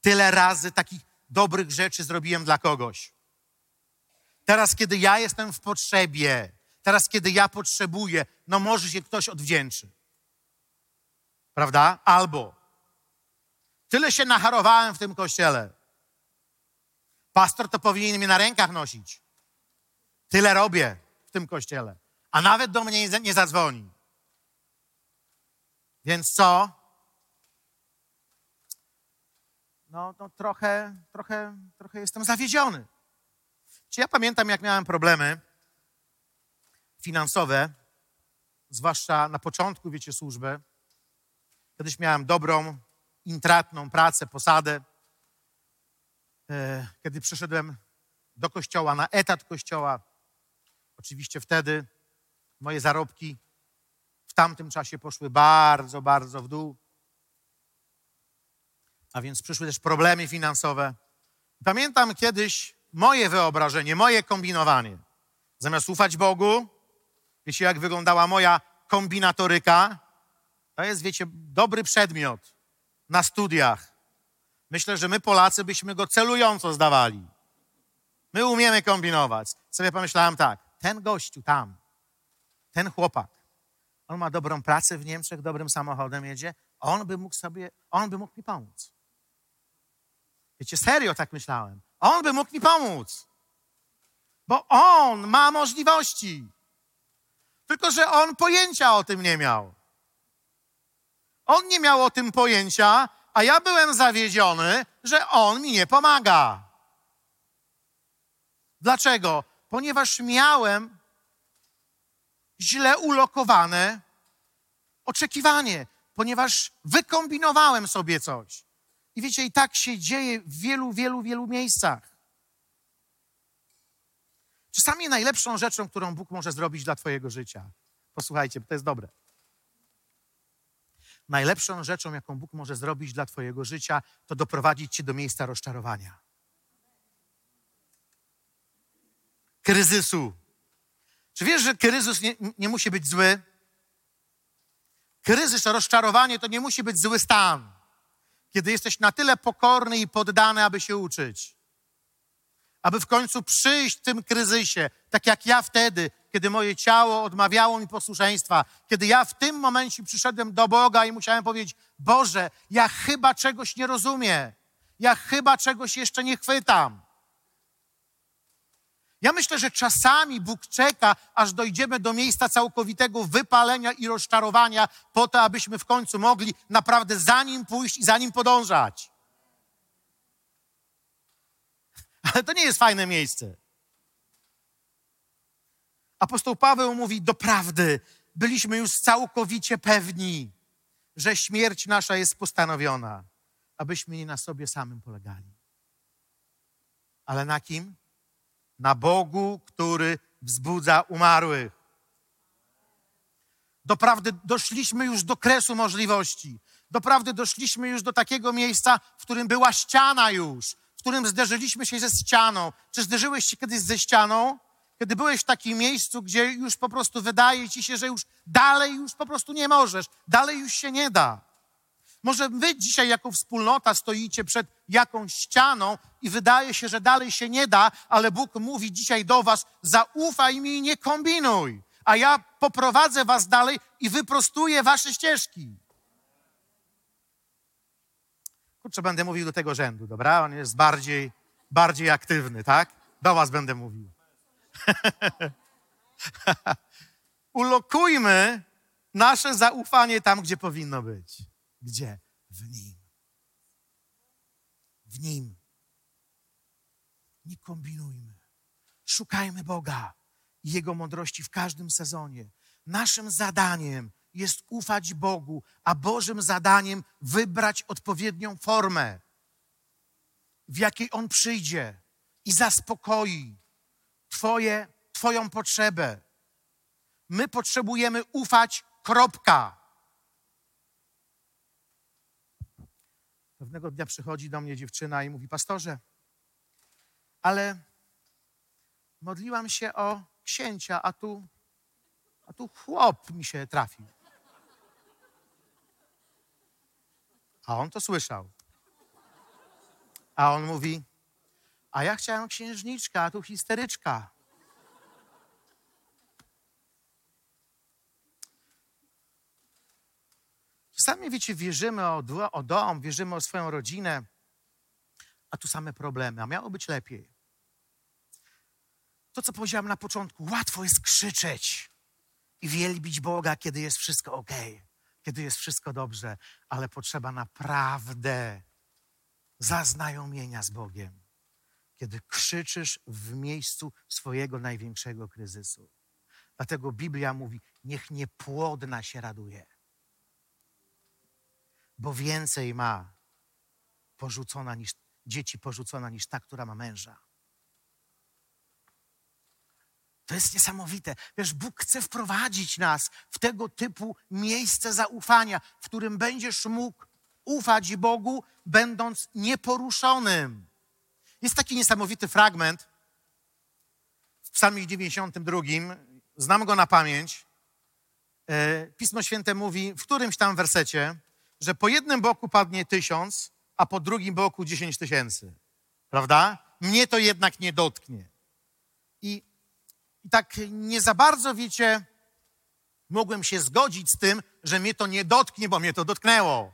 tyle razy takich dobrych rzeczy zrobiłem dla kogoś. Teraz, kiedy ja jestem w potrzebie, teraz, kiedy ja potrzebuję, no może się ktoś odwdzięczy. Prawda? Albo tyle się nacharowałem w tym kościele. Pastor to powinien mnie na rękach nosić. Tyle robię w tym kościele. A nawet do mnie nie zadzwoni. Więc co? No, no trochę, trochę, trochę jestem zawiedziony. Czy ja pamiętam, jak miałem problemy finansowe, zwłaszcza na początku, wiecie, służby. Kiedyś miałem dobrą, intratną pracę, posadę. E, kiedy przyszedłem do kościoła, na etat kościoła, oczywiście wtedy moje zarobki w tamtym czasie poszły bardzo, bardzo w dół. A więc przyszły też problemy finansowe. Pamiętam kiedyś moje wyobrażenie, moje kombinowanie. Zamiast ufać Bogu, wiecie, jak wyglądała moja kombinatoryka? To jest, wiecie, dobry przedmiot na studiach. Myślę, że my Polacy byśmy go celująco zdawali. My umiemy kombinować. Sobie pomyślałem tak, ten gościu tam, ten chłopak, on ma dobrą pracę w Niemczech, dobrym samochodem jedzie, on by mógł sobie, on by mógł mi pomóc. Wiecie, serio tak myślałem. On by mógł mi pomóc. Bo on ma możliwości. Tylko, że on pojęcia o tym nie miał. On nie miał o tym pojęcia, a ja byłem zawiedziony, że on mi nie pomaga. Dlaczego? Ponieważ miałem źle ulokowane oczekiwanie, ponieważ wykombinowałem sobie coś. I wiecie, i tak się dzieje w wielu, wielu, wielu miejscach. Czasami najlepszą rzeczą, którą Bóg może zrobić dla Twojego życia, posłuchajcie, bo to jest dobre. Najlepszą rzeczą, jaką Bóg może zrobić dla Twojego życia, to doprowadzić Cię do miejsca rozczarowania. Kryzysu. Czy wiesz, że kryzys nie, nie musi być zły? Kryzys, rozczarowanie to nie musi być zły stan kiedy jesteś na tyle pokorny i poddany, aby się uczyć. Aby w końcu przyjść w tym kryzysie, tak jak ja wtedy, kiedy moje ciało odmawiało mi posłuszeństwa, kiedy ja w tym momencie przyszedłem do Boga i musiałem powiedzieć: Boże, ja chyba czegoś nie rozumiem, ja chyba czegoś jeszcze nie chwytam. Ja myślę, że czasami Bóg czeka, aż dojdziemy do miejsca całkowitego wypalenia i rozczarowania, po to, abyśmy w końcu mogli naprawdę za nim pójść i za nim podążać. Ale to nie jest fajne miejsce. Apostoł Paweł mówi: Doprawdy, byliśmy już całkowicie pewni, że śmierć nasza jest postanowiona, abyśmy nie na sobie samym polegali. Ale na kim? Na Bogu, który wzbudza umarłych. Doprawdy doszliśmy już do kresu możliwości. Doprawdy doszliśmy już do takiego miejsca, w którym była ściana już, w którym zderzyliśmy się ze ścianą. Czy zderzyłeś się kiedyś ze ścianą? Kiedy byłeś w takim miejscu, gdzie już po prostu wydaje ci się, że już dalej już po prostu nie możesz, dalej już się nie da. Może wy dzisiaj jako wspólnota stoicie przed jakąś ścianą i wydaje się, że dalej się nie da, ale Bóg mówi dzisiaj do was: zaufaj mi i nie kombinuj, a ja poprowadzę was dalej i wyprostuję wasze ścieżki. Kurczę, będę mówił do tego rzędu, dobra? On jest bardziej, bardziej aktywny, tak? Do was będę mówił. Ulokujmy nasze zaufanie tam, gdzie powinno być. Gdzie? W Nim. W Nim. Nie kombinujmy. Szukajmy Boga i Jego mądrości w każdym sezonie. Naszym zadaniem jest ufać Bogu, a Bożym zadaniem wybrać odpowiednią formę, w jakiej On przyjdzie i zaspokoi twoje, Twoją potrzebę. My potrzebujemy ufać, kropka. Pewnego dnia przychodzi do mnie dziewczyna i mówi: Pastorze, ale modliłam się o księcia, a tu, a tu chłop mi się trafił. A on to słyszał. A on mówi: A ja chciałem księżniczka, a tu histeryczka. Czasami, wiecie, wierzymy o, o dom, wierzymy o swoją rodzinę, a tu same problemy, a miało być lepiej. To, co powiedziałam na początku, łatwo jest krzyczeć i wielbić Boga, kiedy jest wszystko ok, kiedy jest wszystko dobrze, ale potrzeba naprawdę zaznajomienia z Bogiem, kiedy krzyczysz w miejscu swojego największego kryzysu. Dlatego Biblia mówi: Niech niepłodna się raduje bo więcej ma porzucona niż, dzieci porzucona niż ta, która ma męża. To jest niesamowite. Wiesz, Bóg chce wprowadzić nas w tego typu miejsce zaufania, w którym będziesz mógł ufać Bogu, będąc nieporuszonym. Jest taki niesamowity fragment w Psalmie 92. Znam go na pamięć. E, Pismo Święte mówi w którymś tam wersecie, że po jednym boku padnie tysiąc, a po drugim boku dziesięć tysięcy. Prawda? Mnie to jednak nie dotknie. I, I tak nie za bardzo, wiecie, mogłem się zgodzić z tym, że mnie to nie dotknie, bo mnie to dotknęło.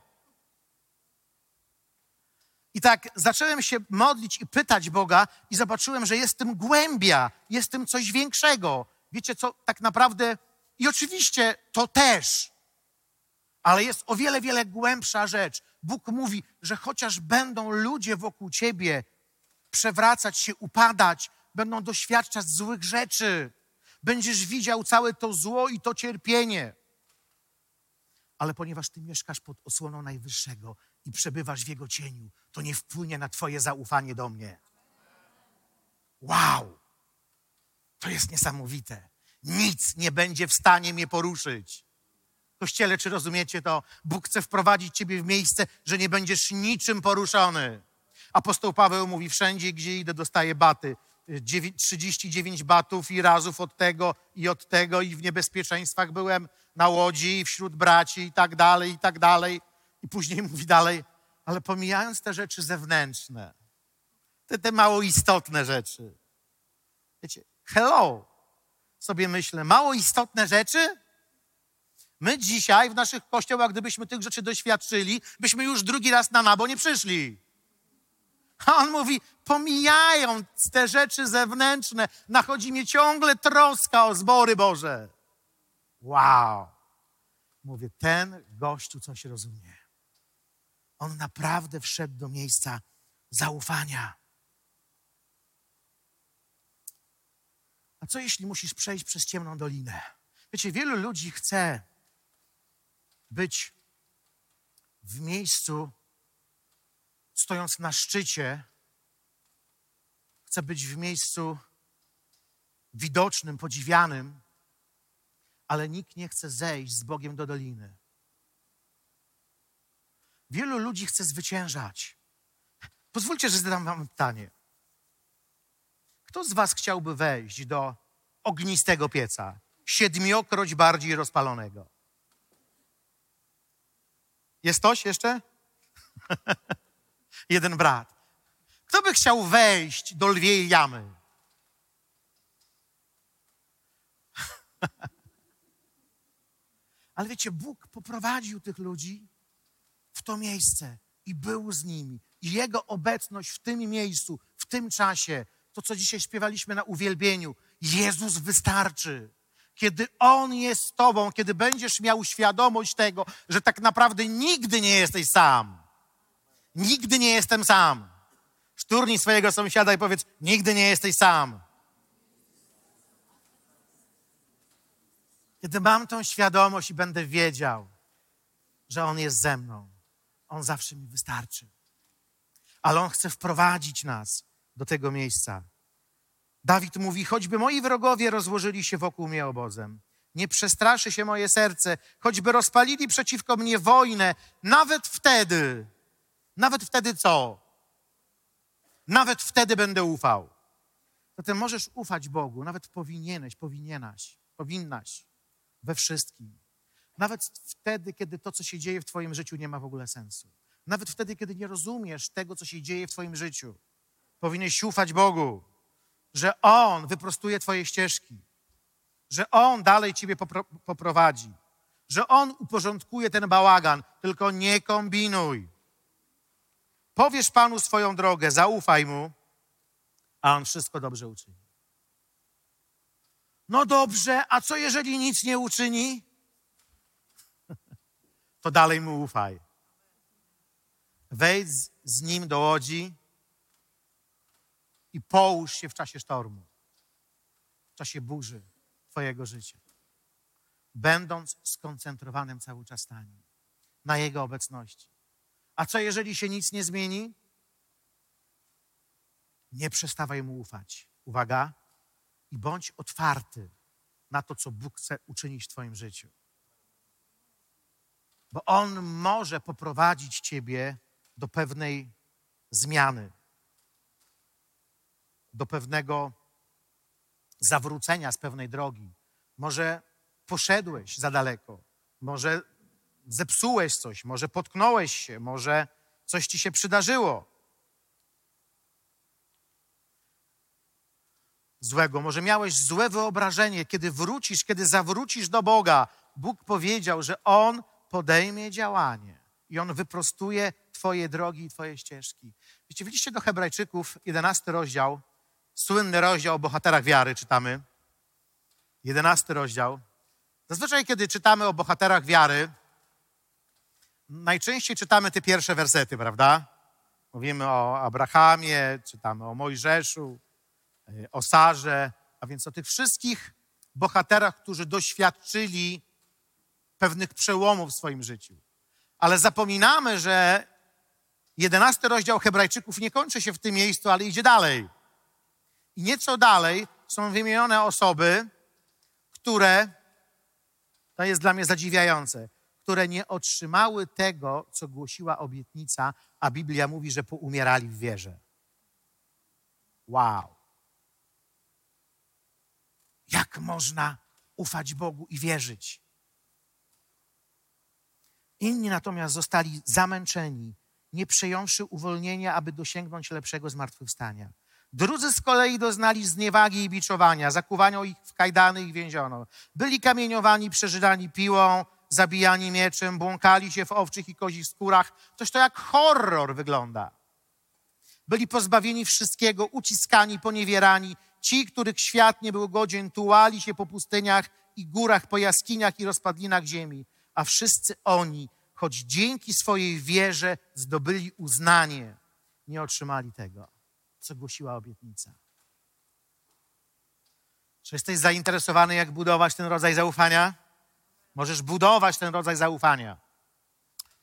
I tak zacząłem się modlić i pytać Boga, i zobaczyłem, że jest tym głębia, jest tym coś większego. Wiecie co, tak naprawdę, i oczywiście to też, ale jest o wiele, wiele głębsza rzecz. Bóg mówi, że chociaż będą ludzie wokół ciebie przewracać się, upadać, będą doświadczać złych rzeczy, będziesz widział całe to zło i to cierpienie. Ale ponieważ ty mieszkasz pod osłoną Najwyższego i przebywasz w Jego cieniu, to nie wpłynie na Twoje zaufanie do mnie. Wow! To jest niesamowite. Nic nie będzie w stanie mnie poruszyć. Kościele, czy rozumiecie to? Bóg chce wprowadzić ciebie w miejsce, że nie będziesz niczym poruszony. Apostoł Paweł mówi, wszędzie, gdzie idę, dostaję baty. 39 batów i razów od tego i od tego i w niebezpieczeństwach byłem na łodzi wśród braci i tak dalej, i tak dalej. I później mówi dalej, ale pomijając te rzeczy zewnętrzne, te, te mało istotne rzeczy. Wiecie, hello, sobie myślę, mało istotne rzeczy? My dzisiaj w naszych kościołach, gdybyśmy tych rzeczy doświadczyli, byśmy już drugi raz na nabo nie przyszli. A on mówi, pomijając te rzeczy zewnętrzne, nachodzi mnie ciągle troska o zbory Boże. Wow. Mówię, ten gościu coś rozumie. On naprawdę wszedł do miejsca zaufania. A co jeśli musisz przejść przez ciemną dolinę? Wiecie, wielu ludzi chce być w miejscu, stojąc na szczycie, chce być w miejscu widocznym, podziwianym, ale nikt nie chce zejść z Bogiem do doliny. Wielu ludzi chce zwyciężać. Pozwólcie, że zadam wam pytanie. Kto z was chciałby wejść do ognistego pieca, siedmiokroć bardziej rozpalonego? Jest ktoś jeszcze? Jeden brat. Kto by chciał wejść do lwiej jamy? Ale wiecie, Bóg poprowadził tych ludzi w to miejsce i był z nimi. I Jego obecność w tym miejscu, w tym czasie, to co dzisiaj śpiewaliśmy na uwielbieniu, Jezus wystarczy. Kiedy On jest z Tobą, kiedy będziesz miał świadomość tego, że tak naprawdę nigdy nie jesteś sam. Nigdy nie jestem sam. Szturnij swojego sąsiada i powiedz: Nigdy nie jesteś sam. Kiedy mam tą świadomość i będę wiedział, że On jest ze mną, On zawsze mi wystarczy. Ale On chce wprowadzić nas do tego miejsca. Dawid mówi: Choćby moi wrogowie rozłożyli się wokół mnie obozem, nie przestraszy się moje serce, choćby rozpalili przeciwko mnie wojnę, nawet wtedy, nawet wtedy co? Nawet wtedy będę ufał. Zatem możesz ufać Bogu, nawet powinieneś, powinienaś, powinnaś we wszystkim. Nawet wtedy, kiedy to, co się dzieje w Twoim życiu, nie ma w ogóle sensu. Nawet wtedy, kiedy nie rozumiesz tego, co się dzieje w Twoim życiu, powinieneś ufać Bogu, że On wyprostuje Twoje ścieżki, że On dalej Ciebie popro poprowadzi, że On uporządkuje ten bałagan, tylko nie kombinuj. Powiesz Panu swoją drogę, zaufaj Mu, a On wszystko dobrze uczyni. No dobrze, a co jeżeli nic nie uczyni? To dalej Mu ufaj. Wejdź z Nim do łodzi i połóż się w czasie sztormu, w czasie burzy Twojego życia, będąc skoncentrowanym cały czas na Nim, na Jego obecności. A co jeżeli się nic nie zmieni? Nie przestawaj Mu ufać. Uwaga, i bądź otwarty na to, co Bóg chce uczynić w Twoim życiu. Bo On może poprowadzić Ciebie do pewnej zmiany, do pewnego zawrócenia z pewnej drogi. Może poszedłeś za daleko, może zepsułeś coś, może potknąłeś się, może coś ci się przydarzyło. Złego, może miałeś złe wyobrażenie, kiedy wrócisz, kiedy zawrócisz do Boga. Bóg powiedział, że On podejmie działanie i On wyprostuje Twoje drogi i Twoje ścieżki. Wiecie, widzicie do Hebrajczyków, 11 rozdział, słynny rozdział o bohaterach wiary czytamy. 11 rozdział. Zazwyczaj, kiedy czytamy o bohaterach wiary, najczęściej czytamy te pierwsze wersety, prawda? Mówimy o Abrahamie, czytamy o Mojżeszu, e, o Sarze, a więc o tych wszystkich bohaterach, którzy doświadczyli pewnych przełomów w swoim życiu. Ale zapominamy, że jedenasty rozdział Hebrajczyków nie kończy się w tym miejscu, ale idzie dalej. I nieco dalej są wymienione osoby, które, to jest dla mnie zadziwiające, które nie otrzymały tego, co głosiła obietnica, a Biblia mówi, że poumierali w wierze. Wow. Jak można ufać Bogu i wierzyć? Inni natomiast zostali zamęczeni, nie przejąwszy uwolnienia, aby dosięgnąć lepszego zmartwychwstania. Drudzy z kolei doznali zniewagi i biczowania, zakuwano ich w kajdany i więziono. Byli kamieniowani, przeżydani piłą, zabijani mieczem, błąkali się w owczych i kozich skórach. Coś to jak horror wygląda. Byli pozbawieni wszystkiego, uciskani, poniewierani. Ci, których świat nie był godzien, tułali się po pustyniach i górach, po jaskiniach i rozpadlinach ziemi. A wszyscy oni, choć dzięki swojej wierze zdobyli uznanie, nie otrzymali tego, co głosiła obietnica. Czy jesteś zainteresowany, jak budować ten rodzaj zaufania? Możesz budować ten rodzaj zaufania,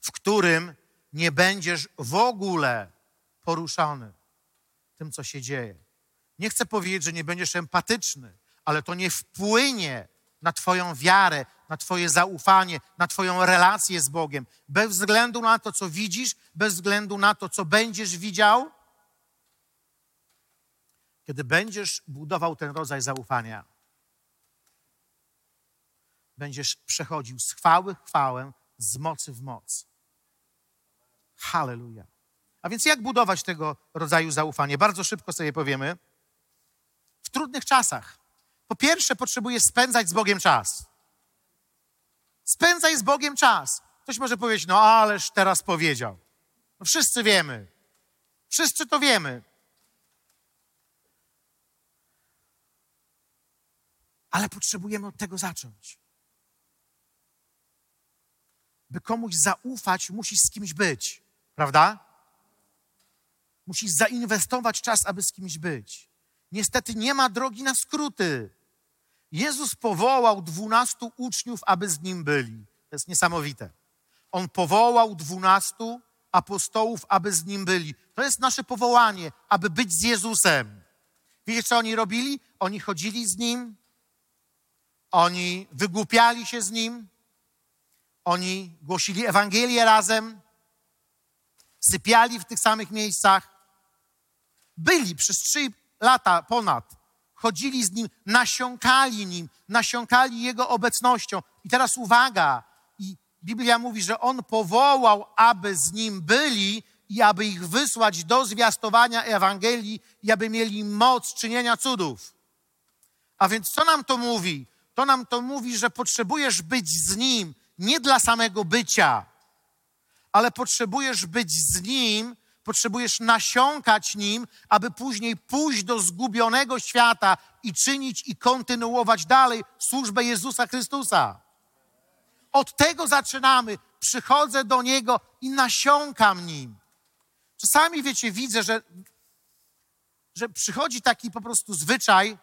w którym nie będziesz w ogóle poruszony tym, co się dzieje. Nie chcę powiedzieć, że nie będziesz empatyczny, ale to nie wpłynie na Twoją wiarę, na Twoje zaufanie, na Twoją relację z Bogiem. Bez względu na to, co widzisz, bez względu na to, co będziesz widział. Kiedy będziesz budował ten rodzaj zaufania, będziesz przechodził z chwały w chwałę, z mocy w moc. Halleluja. A więc jak budować tego rodzaju zaufanie? Bardzo szybko sobie powiemy. W trudnych czasach. Po pierwsze, potrzebujesz spędzać z Bogiem czas. Spędzaj z Bogiem czas. Ktoś może powiedzieć, no ależ teraz powiedział. No wszyscy wiemy. Wszyscy to wiemy. Ale potrzebujemy od tego zacząć. By komuś zaufać, musisz z kimś być, prawda? Musisz zainwestować czas, aby z kimś być. Niestety nie ma drogi na skróty. Jezus powołał dwunastu uczniów, aby z nim byli. To jest niesamowite. On powołał dwunastu apostołów, aby z nim byli. To jest nasze powołanie, aby być z Jezusem. Wiecie, co oni robili? Oni chodzili z nim, oni wygłupiali się z nim, oni głosili Ewangelię razem, sypiali w tych samych miejscach, byli przez trzy lata ponad, chodzili z nim, nasiąkali nim, nasiąkali jego obecnością. I teraz uwaga, i Biblia mówi, że on powołał, aby z nim byli i aby ich wysłać do zwiastowania Ewangelii i aby mieli moc czynienia cudów. A więc co nam to mówi? To nam to mówi, że potrzebujesz być z nim nie dla samego bycia, ale potrzebujesz być z nim, potrzebujesz nasiąkać nim, aby później pójść do zgubionego świata i czynić i kontynuować dalej służbę Jezusa Chrystusa. Od tego zaczynamy. Przychodzę do Niego i nasiąkam nim. Czasami, wiecie, widzę, że, że przychodzi taki po prostu zwyczaj,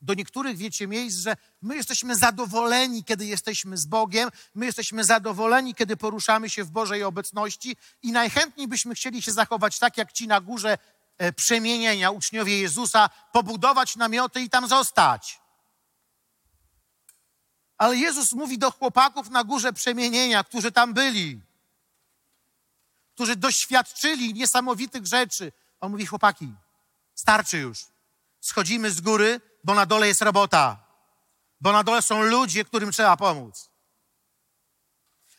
do niektórych, wiecie, miejsc, że my jesteśmy zadowoleni, kiedy jesteśmy z Bogiem, my jesteśmy zadowoleni, kiedy poruszamy się w Bożej obecności i najchętniej byśmy chcieli się zachować tak, jak ci na górze e, przemienienia, uczniowie Jezusa, pobudować namioty i tam zostać. Ale Jezus mówi do chłopaków na górze przemienienia, którzy tam byli, którzy doświadczyli niesamowitych rzeczy. On mówi, chłopaki, starczy już. Schodzimy z góry, bo na dole jest robota, bo na dole są ludzie, którym trzeba pomóc.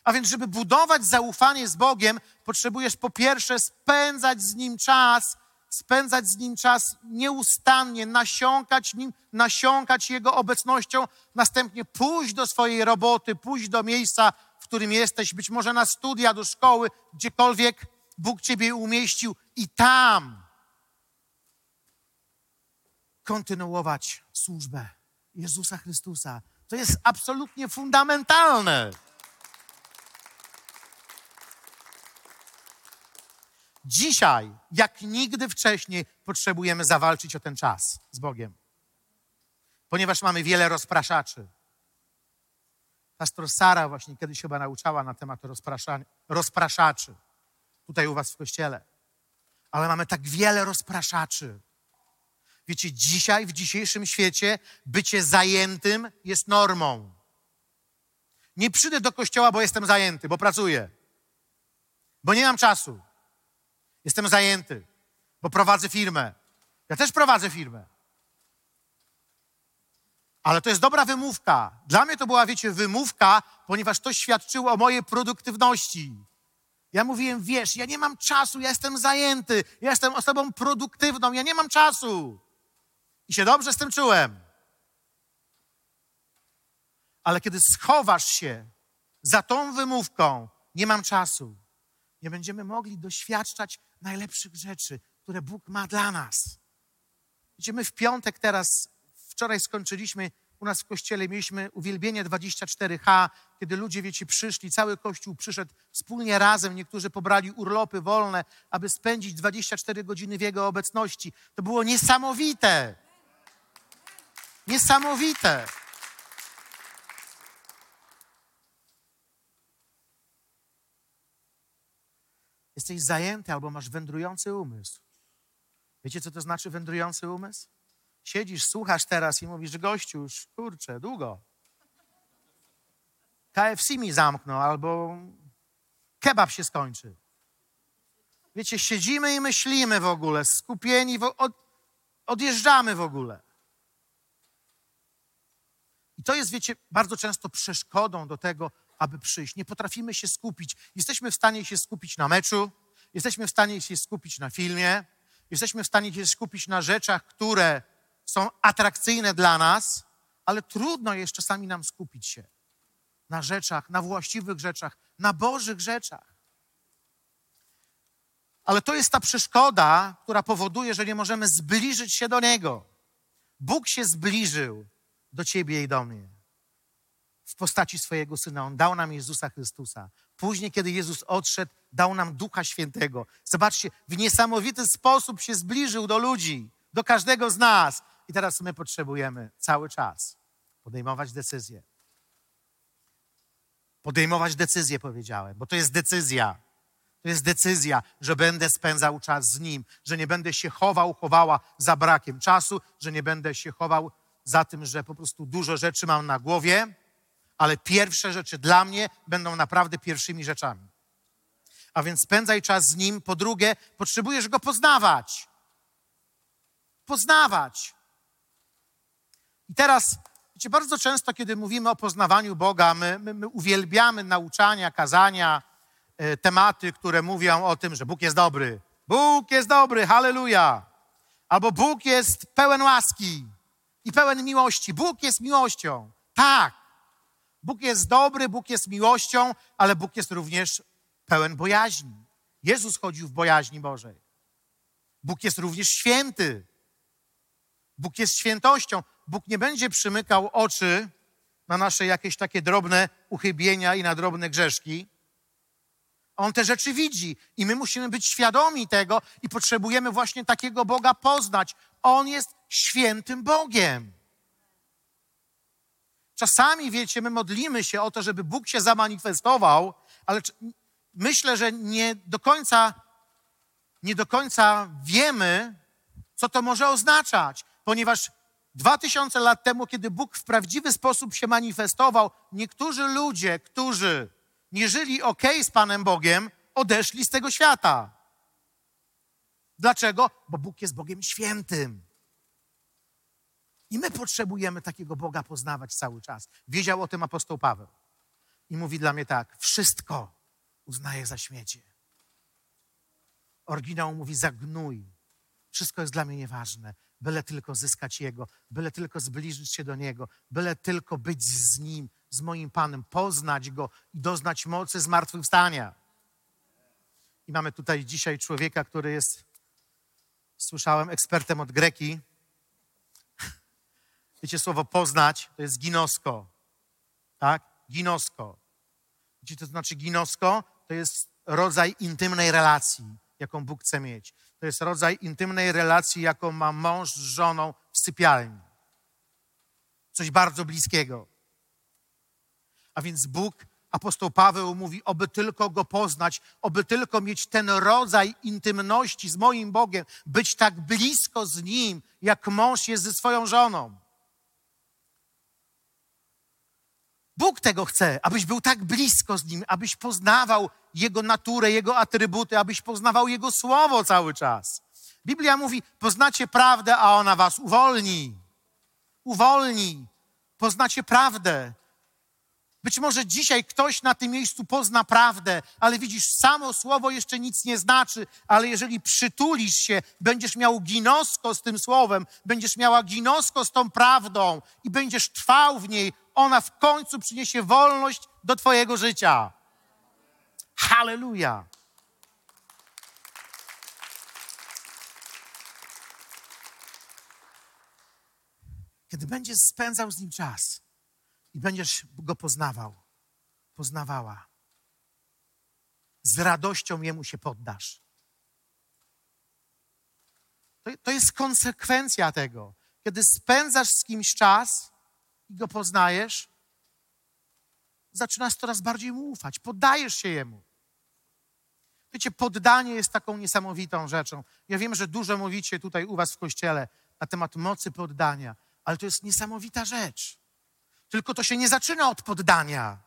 A więc, żeby budować zaufanie z Bogiem, potrzebujesz po pierwsze spędzać z Nim czas, spędzać z Nim czas nieustannie, nasiąkać Nim, nasiąkać Jego obecnością, następnie pójść do swojej roboty, pójść do miejsca, w którym jesteś, być może na studia, do szkoły, gdziekolwiek Bóg Ciebie umieścił i tam kontynuować służbę Jezusa Chrystusa. To jest absolutnie fundamentalne. Dzisiaj, jak nigdy wcześniej, potrzebujemy zawalczyć o ten czas z Bogiem, ponieważ mamy wiele rozpraszaczy. Pastor Sara właśnie kiedyś chyba nauczała na temat rozpraszaczy tutaj u Was w kościele. Ale mamy tak wiele rozpraszaczy. Wiecie, dzisiaj, w dzisiejszym świecie, bycie zajętym jest normą. Nie przyjdę do kościoła, bo jestem zajęty, bo pracuję, bo nie mam czasu. Jestem zajęty, bo prowadzę firmę. Ja też prowadzę firmę. Ale to jest dobra wymówka. Dla mnie to była, wiecie, wymówka, ponieważ to świadczyło o mojej produktywności. Ja mówiłem, wiesz, ja nie mam czasu, ja jestem zajęty, ja jestem osobą produktywną, ja nie mam czasu. I się dobrze z tym czułem. Ale kiedy schowasz się za tą wymówką, nie mam czasu, nie będziemy mogli doświadczać najlepszych rzeczy, które Bóg ma dla nas. Wiecie, my w piątek teraz, wczoraj skończyliśmy u nas w kościele, mieliśmy uwielbienie 24H, kiedy ludzie, wiecie, przyszli, cały kościół przyszedł wspólnie razem, niektórzy pobrali urlopy wolne, aby spędzić 24 godziny w Jego obecności. To było niesamowite. Niesamowite. Jesteś zajęty albo masz wędrujący umysł. Wiecie, co to znaczy wędrujący umysł? Siedzisz, słuchasz teraz i mówisz, gościu, już kurczę, długo. KFC mi zamknął albo kebab się skończy. Wiecie, siedzimy i myślimy w ogóle, skupieni, w, od, odjeżdżamy w ogóle. I to jest, wiecie, bardzo często przeszkodą do tego, aby przyjść. Nie potrafimy się skupić. Jesteśmy w stanie się skupić na meczu, jesteśmy w stanie się skupić na filmie, jesteśmy w stanie się skupić na rzeczach, które są atrakcyjne dla nas, ale trudno jest czasami nam skupić się na rzeczach, na właściwych rzeczach, na Bożych rzeczach. Ale to jest ta przeszkoda, która powoduje, że nie możemy zbliżyć się do Niego. Bóg się zbliżył do Ciebie i do mnie w postaci swojego Syna. On dał nam Jezusa Chrystusa. Później, kiedy Jezus odszedł, dał nam Ducha Świętego. Zobaczcie, w niesamowity sposób się zbliżył do ludzi, do każdego z nas. I teraz my potrzebujemy cały czas podejmować decyzje. Podejmować decyzje, powiedziałem, bo to jest decyzja. To jest decyzja, że będę spędzał czas z Nim, że nie będę się chował, chowała za brakiem czasu, że nie będę się chował za tym, że po prostu dużo rzeczy mam na głowie, ale pierwsze rzeczy dla mnie będą naprawdę pierwszymi rzeczami. A więc spędzaj czas z Nim. Po drugie, potrzebujesz Go poznawać. Poznawać. I teraz, wiecie, bardzo często, kiedy mówimy o poznawaniu Boga, my, my, my uwielbiamy nauczania, kazania, y, tematy, które mówią o tym, że Bóg jest dobry. Bóg jest dobry, halleluja. Albo Bóg jest pełen łaski i pełen miłości. Bóg jest miłością. Tak. Bóg jest dobry, Bóg jest miłością, ale Bóg jest również pełen bojaźni. Jezus chodził w bojaźni Bożej. Bóg jest również święty. Bóg jest świętością. Bóg nie będzie przymykał oczy na nasze jakieś takie drobne uchybienia i na drobne grzeszki. On te rzeczy widzi i my musimy być świadomi tego i potrzebujemy właśnie takiego Boga poznać. On jest świętym Bogiem. Czasami, wiecie, my modlimy się o to, żeby Bóg się zamanifestował, ale myślę, że nie do końca, nie do końca wiemy, co to może oznaczać, ponieważ dwa tysiące lat temu, kiedy Bóg w prawdziwy sposób się manifestował, niektórzy ludzie, którzy nie żyli ok z Panem Bogiem, odeszli z tego świata. Dlaczego? Bo Bóg jest Bogiem świętym. I my potrzebujemy takiego Boga poznawać cały czas. Wiedział o tym apostoł Paweł. I mówi dla mnie tak: wszystko uznaję za śmiecie. Oryginał mówi za gnój. Wszystko jest dla mnie nieważne, byle tylko zyskać Jego, byle tylko zbliżyć się do Niego, byle tylko być z Nim, z moim Panem, poznać Go i doznać mocy zmartwychwstania. I mamy tutaj dzisiaj człowieka, który jest, słyszałem, ekspertem od greki, Wiecie, słowo poznać to jest ginosko. Tak? Ginosko. Wiecie, to znaczy ginosko? To jest rodzaj intymnej relacji, jaką Bóg chce mieć. To jest rodzaj intymnej relacji, jaką ma mąż z żoną w sypialni. Coś bardzo bliskiego. A więc Bóg, apostoł Paweł mówi, oby tylko Go poznać, oby tylko mieć ten rodzaj intymności z moim Bogiem, być tak blisko z Nim, jak mąż jest ze swoją żoną. Bóg tego chce, abyś był tak blisko z Nim, abyś poznawał Jego naturę, Jego atrybuty, abyś poznawał Jego słowo cały czas. Biblia mówi: poznacie prawdę, a ona was uwolni. Uwolni. Poznacie prawdę. Być może dzisiaj ktoś na tym miejscu pozna prawdę, ale widzisz, samo słowo jeszcze nic nie znaczy, ale jeżeli przytulisz się, będziesz miał ginosko z tym słowem, będziesz miała ginosko z tą prawdą i będziesz trwał w niej, ona w końcu przyniesie wolność do Twojego życia. Halleluja! Kiedy będziesz spędzał z nim czas i będziesz go poznawał, poznawała, z radością jemu się poddasz. To, to jest konsekwencja tego. kiedy spędzasz z kimś czas i go poznajesz, zaczynasz coraz bardziej mu ufać, poddajesz się jemu. Wiecie, poddanie jest taką niesamowitą rzeczą. Ja wiem, że dużo mówicie tutaj u was w kościele na temat mocy poddania, ale to jest niesamowita rzecz. Tylko to się nie zaczyna od poddania.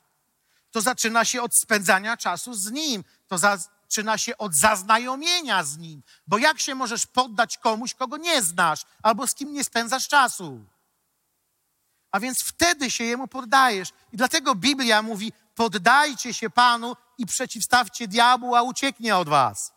To zaczyna się od spędzania czasu z nim. To zaczyna się od zaznajomienia z nim. Bo jak się możesz poddać komuś, kogo nie znasz, albo z kim nie spędzasz czasu? A więc wtedy się jemu poddajesz. I dlatego Biblia mówi: poddajcie się Panu i przeciwstawcie diabłu, a ucieknie od was.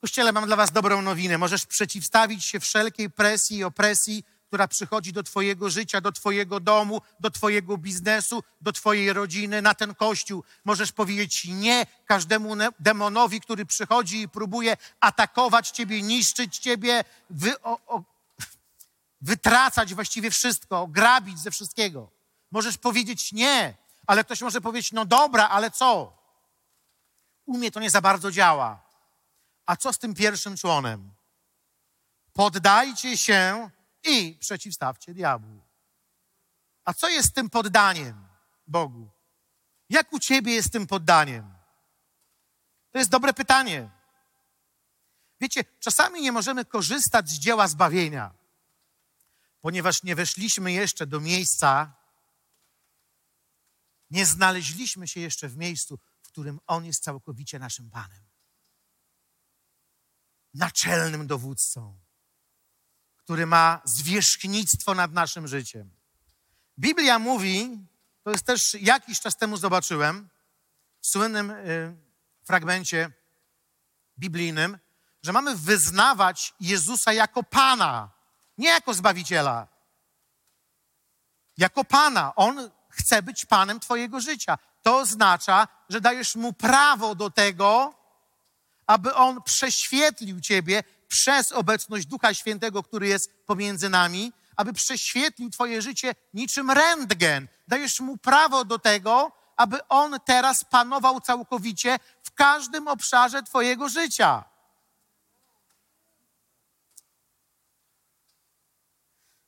Kościele, mam dla was dobrą nowinę. Możesz przeciwstawić się wszelkiej presji i opresji, która przychodzi do Twojego życia, do Twojego domu, do Twojego biznesu, do Twojej rodziny, na ten kościół. Możesz powiedzieć nie każdemu demonowi, który przychodzi i próbuje atakować Ciebie, niszczyć Ciebie, wy, o, o, wytracać właściwie wszystko, grabić ze wszystkiego. Możesz powiedzieć nie, ale ktoś może powiedzieć, no dobra, ale co? U mnie to nie za bardzo działa. A co z tym pierwszym członem? Poddajcie się i przeciwstawcie diabłu. A co jest tym poddaniem Bogu? Jak u ciebie jest tym poddaniem? To jest dobre pytanie. Wiecie, czasami nie możemy korzystać z dzieła zbawienia, ponieważ nie weszliśmy jeszcze do miejsca, nie znaleźliśmy się jeszcze w miejscu, w którym On jest całkowicie naszym Panem, naczelnym dowódcą który ma zwierzchnictwo nad naszym życiem. Biblia mówi, to jest też jakiś czas temu zobaczyłem, w słynnym y, fragmencie biblijnym, że mamy wyznawać Jezusa jako Pana, nie jako Zbawiciela. Jako Pana. On chce być Panem Twojego życia. To oznacza, że dajesz Mu prawo do tego, aby On prześwietlił Ciebie przez obecność Ducha Świętego, który jest pomiędzy nami, aby prześwietlił Twoje życie niczym rentgen. Dajesz mu prawo do tego, aby on teraz panował całkowicie w każdym obszarze Twojego życia.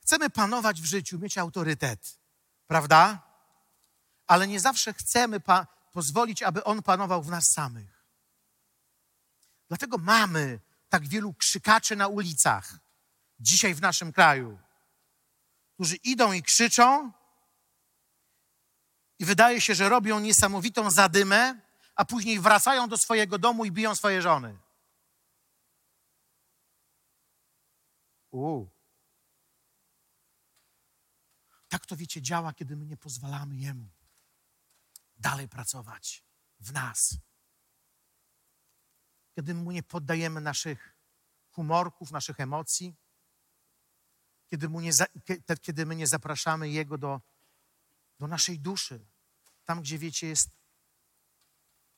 Chcemy panować w życiu, mieć autorytet, prawda? Ale nie zawsze chcemy pozwolić, aby on panował w nas samych. Dlatego mamy tak wielu krzykaczy na ulicach dzisiaj w naszym kraju, którzy idą i krzyczą i wydaje się, że robią niesamowitą zadymę, a później wracają do swojego domu i biją swoje żony. U. Tak to wiecie, działa, kiedy my nie pozwalamy Jemu dalej pracować w nas kiedy mu nie poddajemy naszych humorków, naszych emocji, kiedy, mu nie za, kiedy my nie zapraszamy Jego do, do naszej duszy, tam gdzie wiecie, jest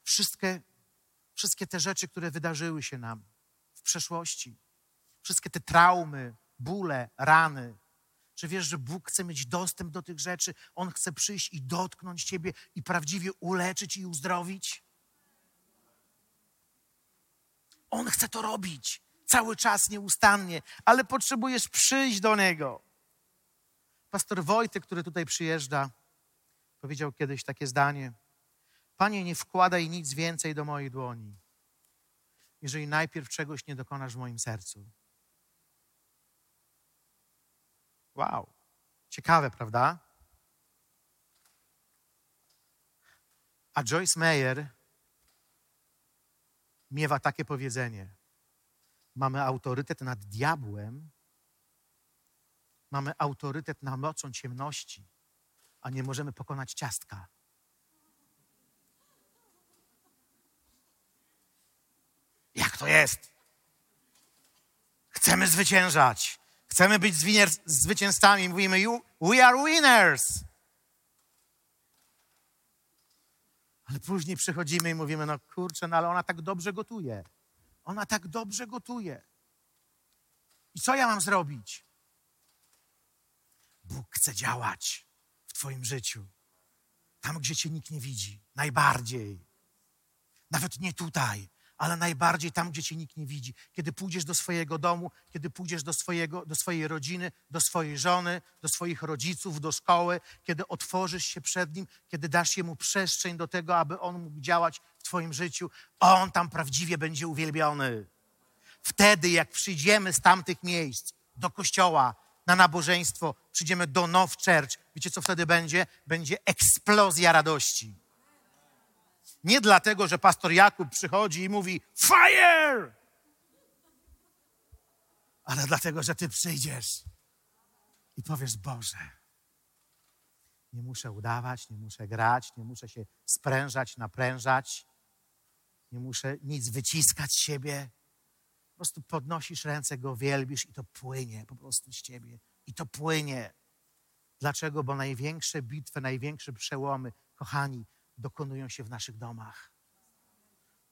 wszystkie, wszystkie te rzeczy, które wydarzyły się nam w przeszłości, wszystkie te traumy, bóle, rany. Czy wiesz, że Bóg chce mieć dostęp do tych rzeczy? On chce przyjść i dotknąć Ciebie i prawdziwie uleczyć i uzdrowić? On chce to robić cały czas, nieustannie, ale potrzebujesz przyjść do Niego. Pastor Wojtek, który tutaj przyjeżdża, powiedział kiedyś takie zdanie: Panie, nie wkładaj nic więcej do mojej dłoni, jeżeli najpierw czegoś nie dokonasz w moim sercu. Wow, ciekawe, prawda? A Joyce Meyer miewa takie powiedzenie: Mamy autorytet nad diabłem, mamy autorytet nad mocą ciemności, a nie możemy pokonać ciastka. Jak to jest? Chcemy zwyciężać. Chcemy być zwycięzcami. Mówimy, we are winners. Ale później przychodzimy i mówimy, no kurczę, no ale ona tak dobrze gotuje. Ona tak dobrze gotuje. I co ja mam zrobić? Bóg chce działać w Twoim życiu. Tam, gdzie Cię nikt nie widzi. Najbardziej. Nawet nie tutaj, ale najbardziej tam, gdzie cię nikt nie widzi. Kiedy pójdziesz do swojego domu, kiedy pójdziesz do, swojego, do swojej rodziny, do swojej żony, do swoich rodziców, do szkoły, kiedy otworzysz się przed nim, kiedy dasz jemu przestrzeń do tego, aby on mógł działać w twoim życiu, on tam prawdziwie będzie uwielbiony. Wtedy, jak przyjdziemy z tamtych miejsc do kościoła, na nabożeństwo, przyjdziemy do Now Church, wiecie co wtedy będzie? Będzie eksplozja radości. Nie dlatego, że pastor Jakub przychodzi i mówi fire! Ale dlatego, że ty przyjdziesz i powiesz, Boże, nie muszę udawać, nie muszę grać, nie muszę się sprężać, naprężać, nie muszę nic wyciskać z siebie. Po prostu podnosisz ręce, go wielbisz i to płynie po prostu z ciebie. I to płynie. Dlaczego? Bo największe bitwy, największe przełomy, kochani, dokonują się w naszych domach.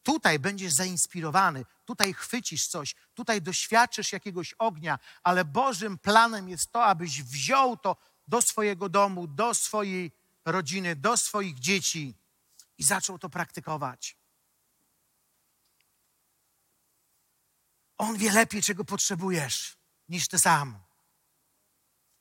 Tutaj będziesz zainspirowany, tutaj chwycisz coś, tutaj doświadczysz jakiegoś ognia, ale Bożym planem jest to, abyś wziął to do swojego domu, do swojej rodziny, do swoich dzieci i zaczął to praktykować. On wie lepiej, czego potrzebujesz, niż ty sam.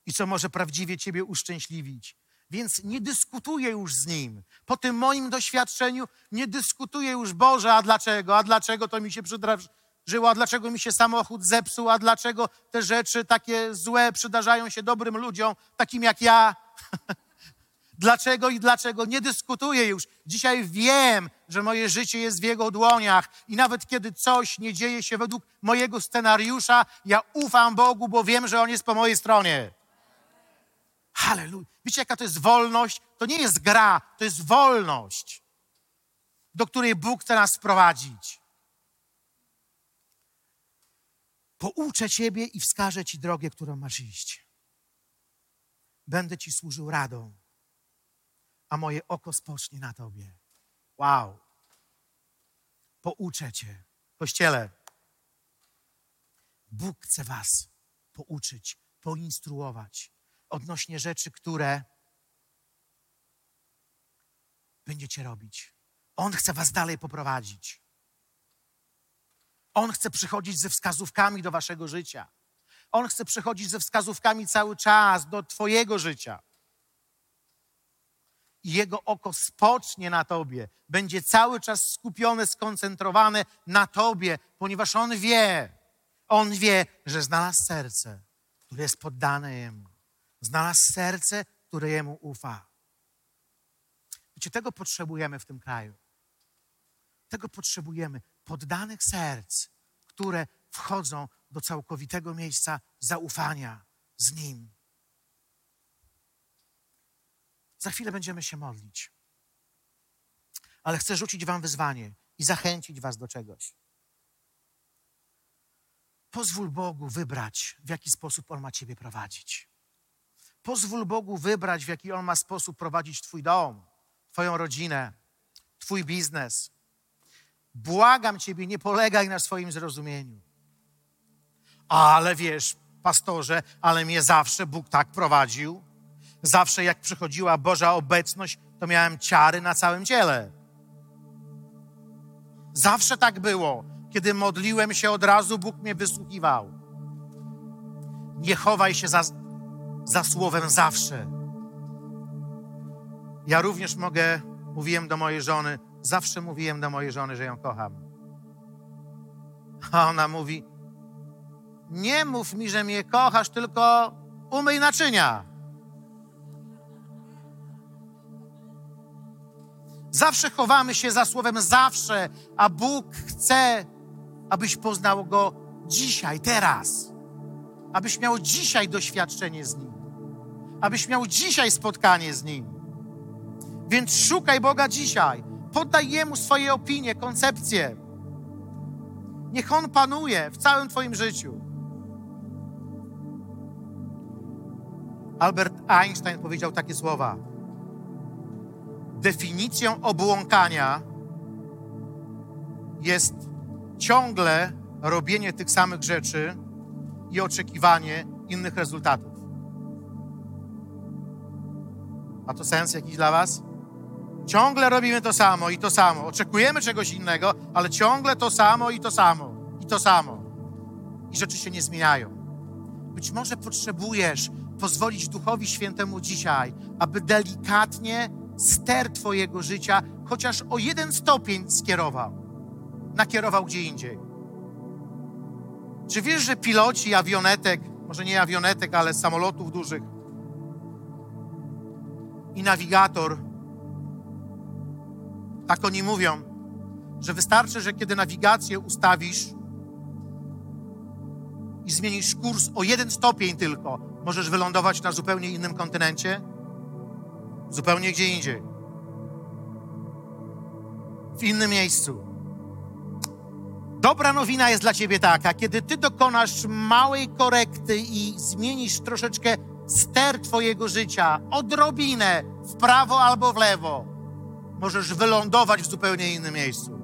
I co może prawdziwie ciebie uszczęśliwić. Więc nie dyskutuję już z nim. Po tym moim doświadczeniu nie dyskutuję już, Boże, a dlaczego? A dlaczego to mi się przydarzyło? A dlaczego mi się samochód zepsuł? A dlaczego te rzeczy takie złe przydarzają się dobrym ludziom, takim jak ja? dlaczego i dlaczego? Nie dyskutuję już. Dzisiaj wiem, że moje życie jest w Jego dłoniach i nawet kiedy coś nie dzieje się według mojego scenariusza, ja ufam Bogu, bo wiem, że On jest po mojej stronie. Halleluja. Wiecie, jaka to jest wolność? To nie jest gra, to jest wolność, do której Bóg chce nas wprowadzić. Pouczę Ciebie i wskażę Ci drogę, którą masz iść. Będę Ci służył radą, a moje oko spocznie na Tobie. Wow. Pouczę Cię. Kościele, Bóg chce Was pouczyć, poinstruować odnośnie rzeczy, które będziecie robić. On chce Was dalej poprowadzić. On chce przychodzić ze wskazówkami do Waszego życia. On chce przychodzić ze wskazówkami cały czas do Twojego życia. I Jego oko spocznie na Tobie. Będzie cały czas skupione, skoncentrowane na Tobie, ponieważ On wie, On wie, że znalazł serce, które jest poddane Jemu. Znalazł serce, które Jemu ufa. Wiecie, tego potrzebujemy w tym kraju. Tego potrzebujemy. Poddanych serc, które wchodzą do całkowitego miejsca zaufania z Nim. Za chwilę będziemy się modlić. Ale chcę rzucić Wam wyzwanie i zachęcić Was do czegoś. Pozwól Bogu wybrać, w jaki sposób On ma Ciebie prowadzić. Pozwól Bogu wybrać, w jaki On ma sposób prowadzić Twój dom, Twoją rodzinę, Twój biznes. Błagam Ciebie, nie polegaj na swoim zrozumieniu. Ale wiesz, pastorze, ale mnie zawsze Bóg tak prowadził. Zawsze jak przychodziła Boża obecność, to miałem ciary na całym ciele. Zawsze tak było. Kiedy modliłem się od razu, Bóg mnie wysłuchiwał. Nie chowaj się za, za słowem zawsze. Ja również mogę, mówiłem do mojej żony, zawsze mówiłem do mojej żony, że ją kocham. A ona mówi: Nie mów mi, że mnie kochasz, tylko umyj naczynia. Zawsze chowamy się za słowem zawsze, a Bóg chce, abyś poznał Go dzisiaj, teraz. Abyś miał dzisiaj doświadczenie z Nim. Abyś miał dzisiaj spotkanie z Nim. Więc szukaj Boga dzisiaj. Poddaj Jemu swoje opinie, koncepcje. Niech On panuje w całym Twoim życiu. Albert Einstein powiedział takie słowa definicją obłąkania jest ciągle robienie tych samych rzeczy i oczekiwanie innych rezultatów. Ma to sens jakiś dla Was? Ciągle robimy to samo i to samo. Oczekujemy czegoś innego, ale ciągle to samo i to samo i to samo. I rzeczy się nie zmieniają. Być może potrzebujesz pozwolić Duchowi Świętemu dzisiaj, aby delikatnie ster Twojego życia chociaż o jeden stopień skierował, nakierował gdzie indziej. Czy wiesz, że piloci awionetek, może nie awionetek, ale samolotów dużych i nawigator, tak oni mówią, że wystarczy, że kiedy nawigację ustawisz i zmienisz kurs o jeden stopień tylko, możesz wylądować na zupełnie innym kontynencie, zupełnie gdzie indziej, w innym miejscu. Dobra nowina jest dla ciebie taka, kiedy ty dokonasz małej korekty i zmienisz troszeczkę ster twojego życia, odrobinę w prawo albo w lewo, możesz wylądować w zupełnie innym miejscu.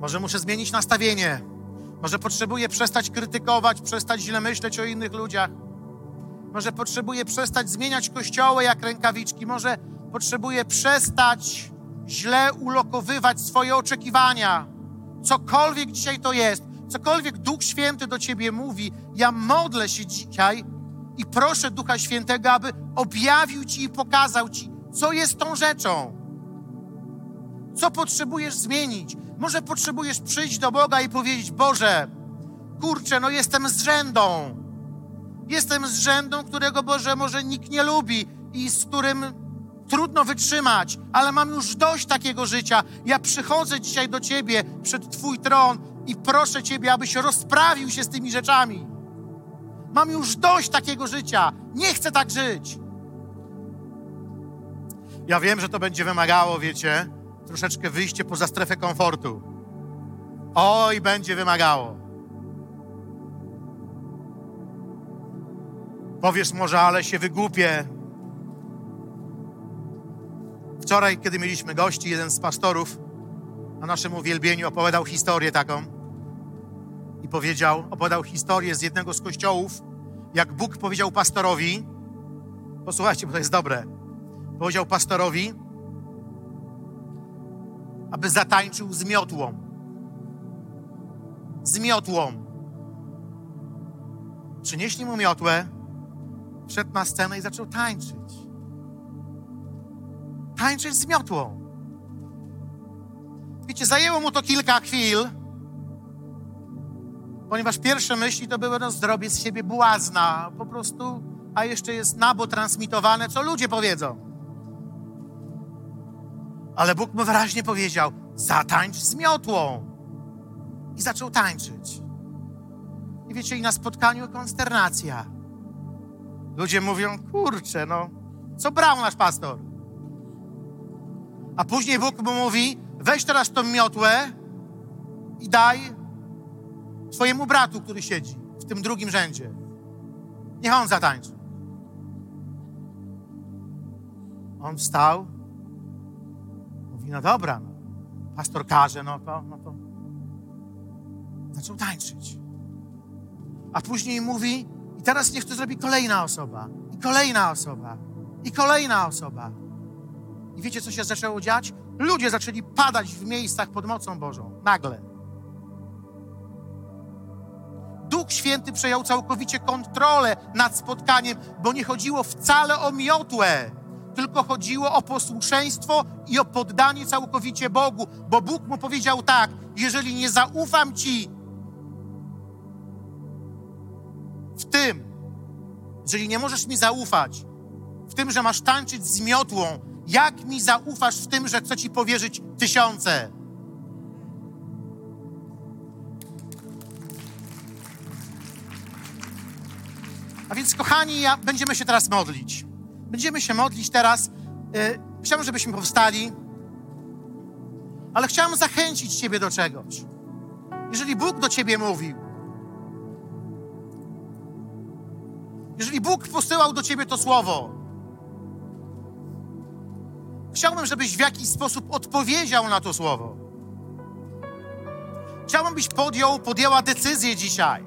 Może muszę zmienić nastawienie. Może potrzebuję przestać krytykować, przestać źle myśleć o innych ludziach. Może potrzebuję przestać zmieniać kościoły jak rękawiczki. Może potrzebuję przestać źle ulokowywać swoje oczekiwania. Cokolwiek dzisiaj to jest, cokolwiek Duch Święty do ciebie mówi, ja modlę się dzisiaj i proszę Ducha Świętego, aby objawił ci i pokazał ci, co jest tą rzeczą. Co potrzebujesz zmienić? Może potrzebujesz przyjść do Boga i powiedzieć: Boże, kurczę, no jestem z rzędą. Jestem z rzędą, którego Boże może nikt nie lubi i z którym trudno wytrzymać, ale mam już dość takiego życia. Ja przychodzę dzisiaj do Ciebie przed Twój tron i proszę Ciebie, abyś rozprawił się z tymi rzeczami. Mam już dość takiego życia. Nie chcę tak żyć. Ja wiem, że to będzie wymagało, wiecie, troszeczkę wyjście poza strefę komfortu. Oj, będzie wymagało. Powiesz może, ale się wygłupię. Wczoraj, kiedy mieliśmy gości, jeden z pastorów na naszym uwielbieniu opowiadał historię taką. I powiedział, opowiadał historię z jednego z kościołów, jak Bóg powiedział pastorowi, posłuchajcie, bo to jest dobre, powiedział pastorowi, aby zatańczył z miotłą. Z miotłą. Przynieśli mu miotłę, wszedł na scenę i zaczął tańczyć. Tańczyć z miotłą. Wiecie, zajęło mu to kilka chwil, ponieważ pierwsze myśli to były, no zrobię z siebie błazna, po prostu, a jeszcze jest nabo transmitowane, co ludzie powiedzą. Ale Bóg mu wyraźnie powiedział, zatańcz z miotłą. I zaczął tańczyć. I wiecie, i na spotkaniu konsternacja. Ludzie mówią, kurczę, no, co brał nasz pastor? A później Bóg mu mówi, weź teraz tą miotłę i daj swojemu bratu, który siedzi w tym drugim rzędzie. Niech on zatańczy. On wstał, mówi, no dobra, no, pastor każe, no to, no to. Zaczął tańczyć. A później mówi, i teraz niech to zrobi kolejna osoba, i kolejna osoba, i kolejna osoba. I wiecie, co się zaczęło dziać? Ludzie zaczęli padać w miejscach pod mocą Bożą. Nagle. Duch Święty przejął całkowicie kontrolę nad spotkaniem, bo nie chodziło wcale o miotłę, tylko chodziło o posłuszeństwo i o poddanie całkowicie Bogu, bo Bóg mu powiedział tak: jeżeli nie zaufam Ci w tym, jeżeli nie możesz mi zaufać, w tym, że masz tańczyć z miotłą, jak mi zaufasz w tym, że chcę Ci powierzyć tysiące? A więc, kochani, ja, będziemy się teraz modlić. Będziemy się modlić teraz. Yy, chciałbym, żebyśmy powstali, ale chciałem zachęcić Ciebie do czegoś. Jeżeli Bóg do Ciebie mówił, jeżeli Bóg posyłał do Ciebie to słowo, chciałbym, żebyś w jakiś sposób odpowiedział na to słowo. Chciałbym, byś podjął, podjęła decyzję dzisiaj.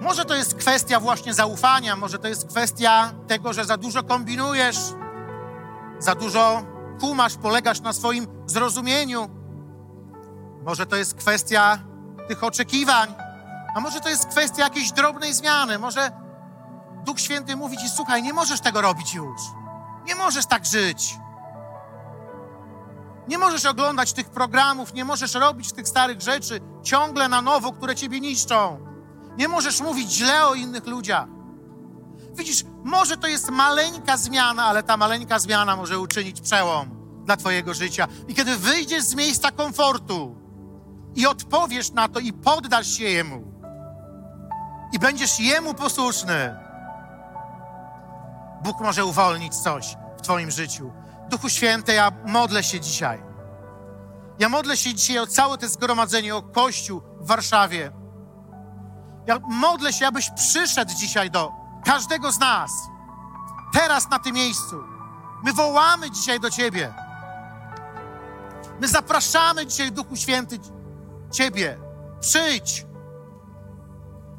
Może to jest kwestia właśnie zaufania, może to jest kwestia tego, że za dużo kombinujesz, za dużo kumasz, polegasz na swoim zrozumieniu. Może to jest kwestia tych oczekiwań, a może to jest kwestia jakiejś drobnej zmiany. Może Duch Święty mówi ci: Słuchaj, nie możesz tego robić już. Nie możesz tak żyć. Nie możesz oglądać tych programów, nie możesz robić tych starych rzeczy ciągle na nowo, które ciebie niszczą. Nie możesz mówić źle o innych ludziach. Widzisz, może to jest maleńka zmiana, ale ta maleńka zmiana może uczynić przełom dla Twojego życia. I kiedy wyjdziesz z miejsca komfortu i odpowiesz na to i poddasz się Jemu, i będziesz Jemu posłuszny, Bóg może uwolnić coś w Twoim życiu. Duchu Święty, ja modlę się dzisiaj. Ja modlę się dzisiaj o całe to zgromadzenie, o Kościół w Warszawie. Ja modlę się, abyś przyszedł dzisiaj do każdego z nas. Teraz na tym miejscu. My wołamy dzisiaj do Ciebie. My zapraszamy dzisiaj, Duchu Święty, Ciebie. Przyjdź.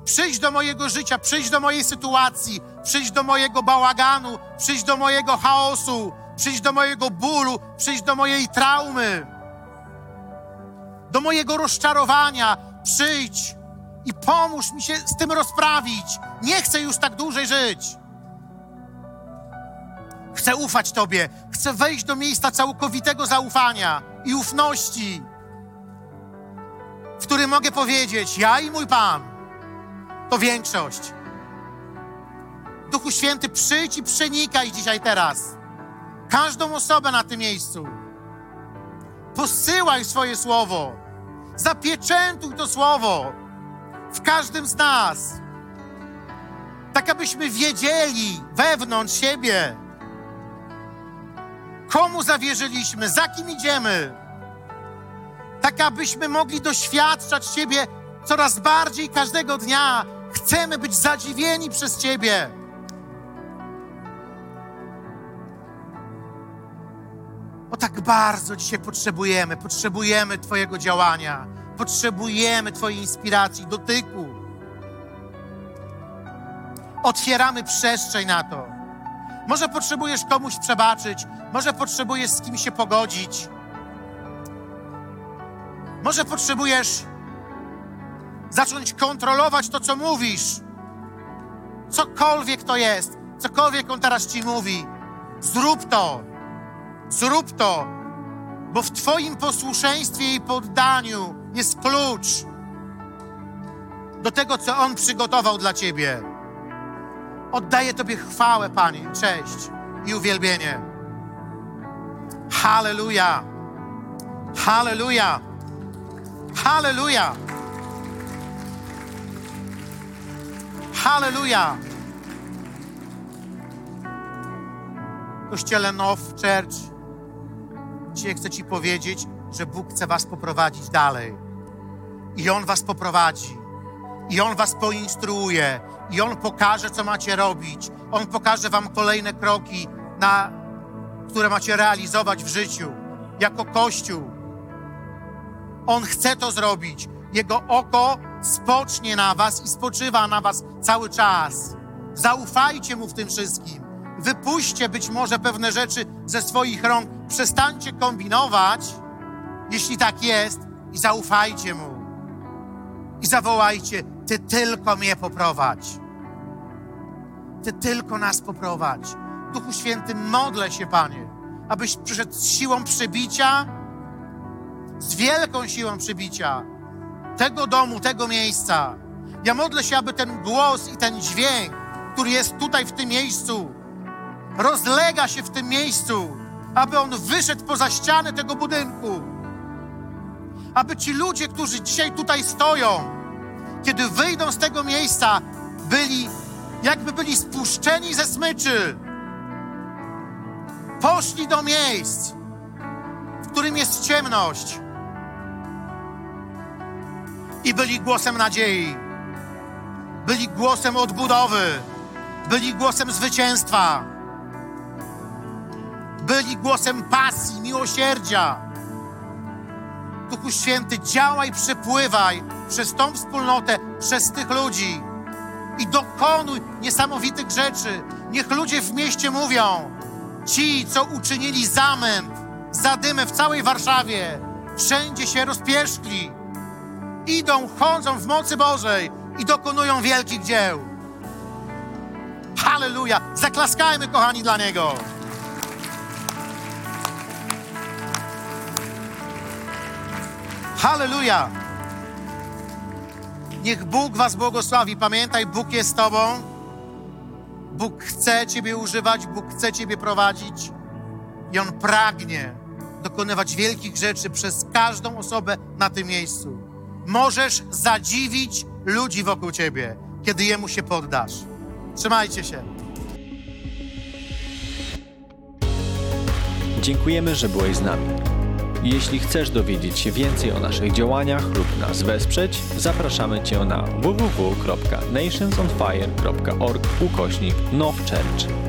Przyjdź do mojego życia, przyjdź do mojej sytuacji, przyjdź do mojego bałaganu, przyjdź do mojego chaosu, przyjdź do mojego bólu, przyjdź do mojej traumy, do mojego rozczarowania. Przyjdź i pomóż mi się z tym rozprawić. Nie chcę już tak dłużej żyć. Chcę ufać Tobie, chcę wejść do miejsca całkowitego zaufania i ufności, w którym mogę powiedzieć: Ja i mój Pan to większość. Duchu Święty, przyjdź i przenikaj dzisiaj teraz każdą osobę na tym miejscu. Posyłaj swoje słowo, zapieczętuj to słowo w każdym z nas, tak abyśmy wiedzieli wewnątrz siebie, komu zawierzyliśmy, za kim idziemy, tak abyśmy mogli doświadczać Ciebie coraz bardziej każdego dnia. Chcemy być zadziwieni przez Ciebie. Bo tak bardzo dzisiaj potrzebujemy, potrzebujemy Twojego działania, potrzebujemy Twojej inspiracji, dotyku. Otwieramy przestrzeń na to. Może potrzebujesz komuś przebaczyć, może potrzebujesz z kimś się pogodzić, może potrzebujesz zacząć kontrolować to, co mówisz. Cokolwiek to jest, cokolwiek on teraz ci mówi, zrób to. Zrób to, bo w Twoim posłuszeństwie i poddaniu jest klucz do tego, co On przygotował dla Ciebie. Oddaję Tobie chwałę, Panie, cześć i uwielbienie. Halleluja! Halleluja! Halleluja! Halleluja! Kościele Now Church, dzisiaj chcę Ci powiedzieć, że Bóg chce Was poprowadzić dalej. I On Was poprowadzi. I On Was poinstruuje. I On pokaże, co macie robić. On pokaże Wam kolejne kroki, na, które macie realizować w życiu, jako Kościół. On chce to zrobić. Jego oko spocznie na Was i spoczywa na Was cały czas. Zaufajcie Mu w tym wszystkim. Wypuśćcie być może pewne rzeczy ze swoich rąk. Przestańcie kombinować, jeśli tak jest, i zaufajcie Mu. I zawołajcie: Ty tylko mnie poprowadź. Ty tylko nas poprowadź. Duchu Święty, modlę się, Panie, abyś przyszedł z siłą przybicia, z wielką siłą przybicia tego domu, tego miejsca. Ja modlę się, aby ten głos i ten dźwięk, który jest tutaj w tym miejscu, rozlega się w tym miejscu, aby on wyszedł poza ściany tego budynku. Aby ci ludzie, którzy dzisiaj tutaj stoją, kiedy wyjdą z tego miejsca, byli, jakby byli spuszczeni ze smyczy. Poszli do miejsc, w którym jest ciemność i byli głosem nadziei, byli głosem odbudowy, byli głosem zwycięstwa, byli głosem pasji, miłosierdzia. Duchu Święty, działaj, przepływaj przez tą wspólnotę, przez tych ludzi, i dokonuj niesamowitych rzeczy. Niech ludzie w mieście mówią, ci, co uczynili zamęt, zadymę w całej Warszawie, wszędzie się rozpieszkli. Idą, chodzą w mocy Bożej i dokonują wielkich dzieł. Halleluja! Zaklaskajmy, kochani, dla Niego. Halleluja! Niech Bóg Was błogosławi. Pamiętaj, Bóg jest z Tobą. Bóg chce Ciebie używać, Bóg chce Ciebie prowadzić i On pragnie dokonywać wielkich rzeczy przez każdą osobę na tym miejscu. Możesz zadziwić ludzi wokół Ciebie, kiedy Jemu się poddasz. Trzymajcie się. Dziękujemy, że byłeś z nami. Jeśli chcesz dowiedzieć się więcej o naszych działaniach lub nas wesprzeć, zapraszamy Cię na www.nationsonfire.org ukośnik nowchurch.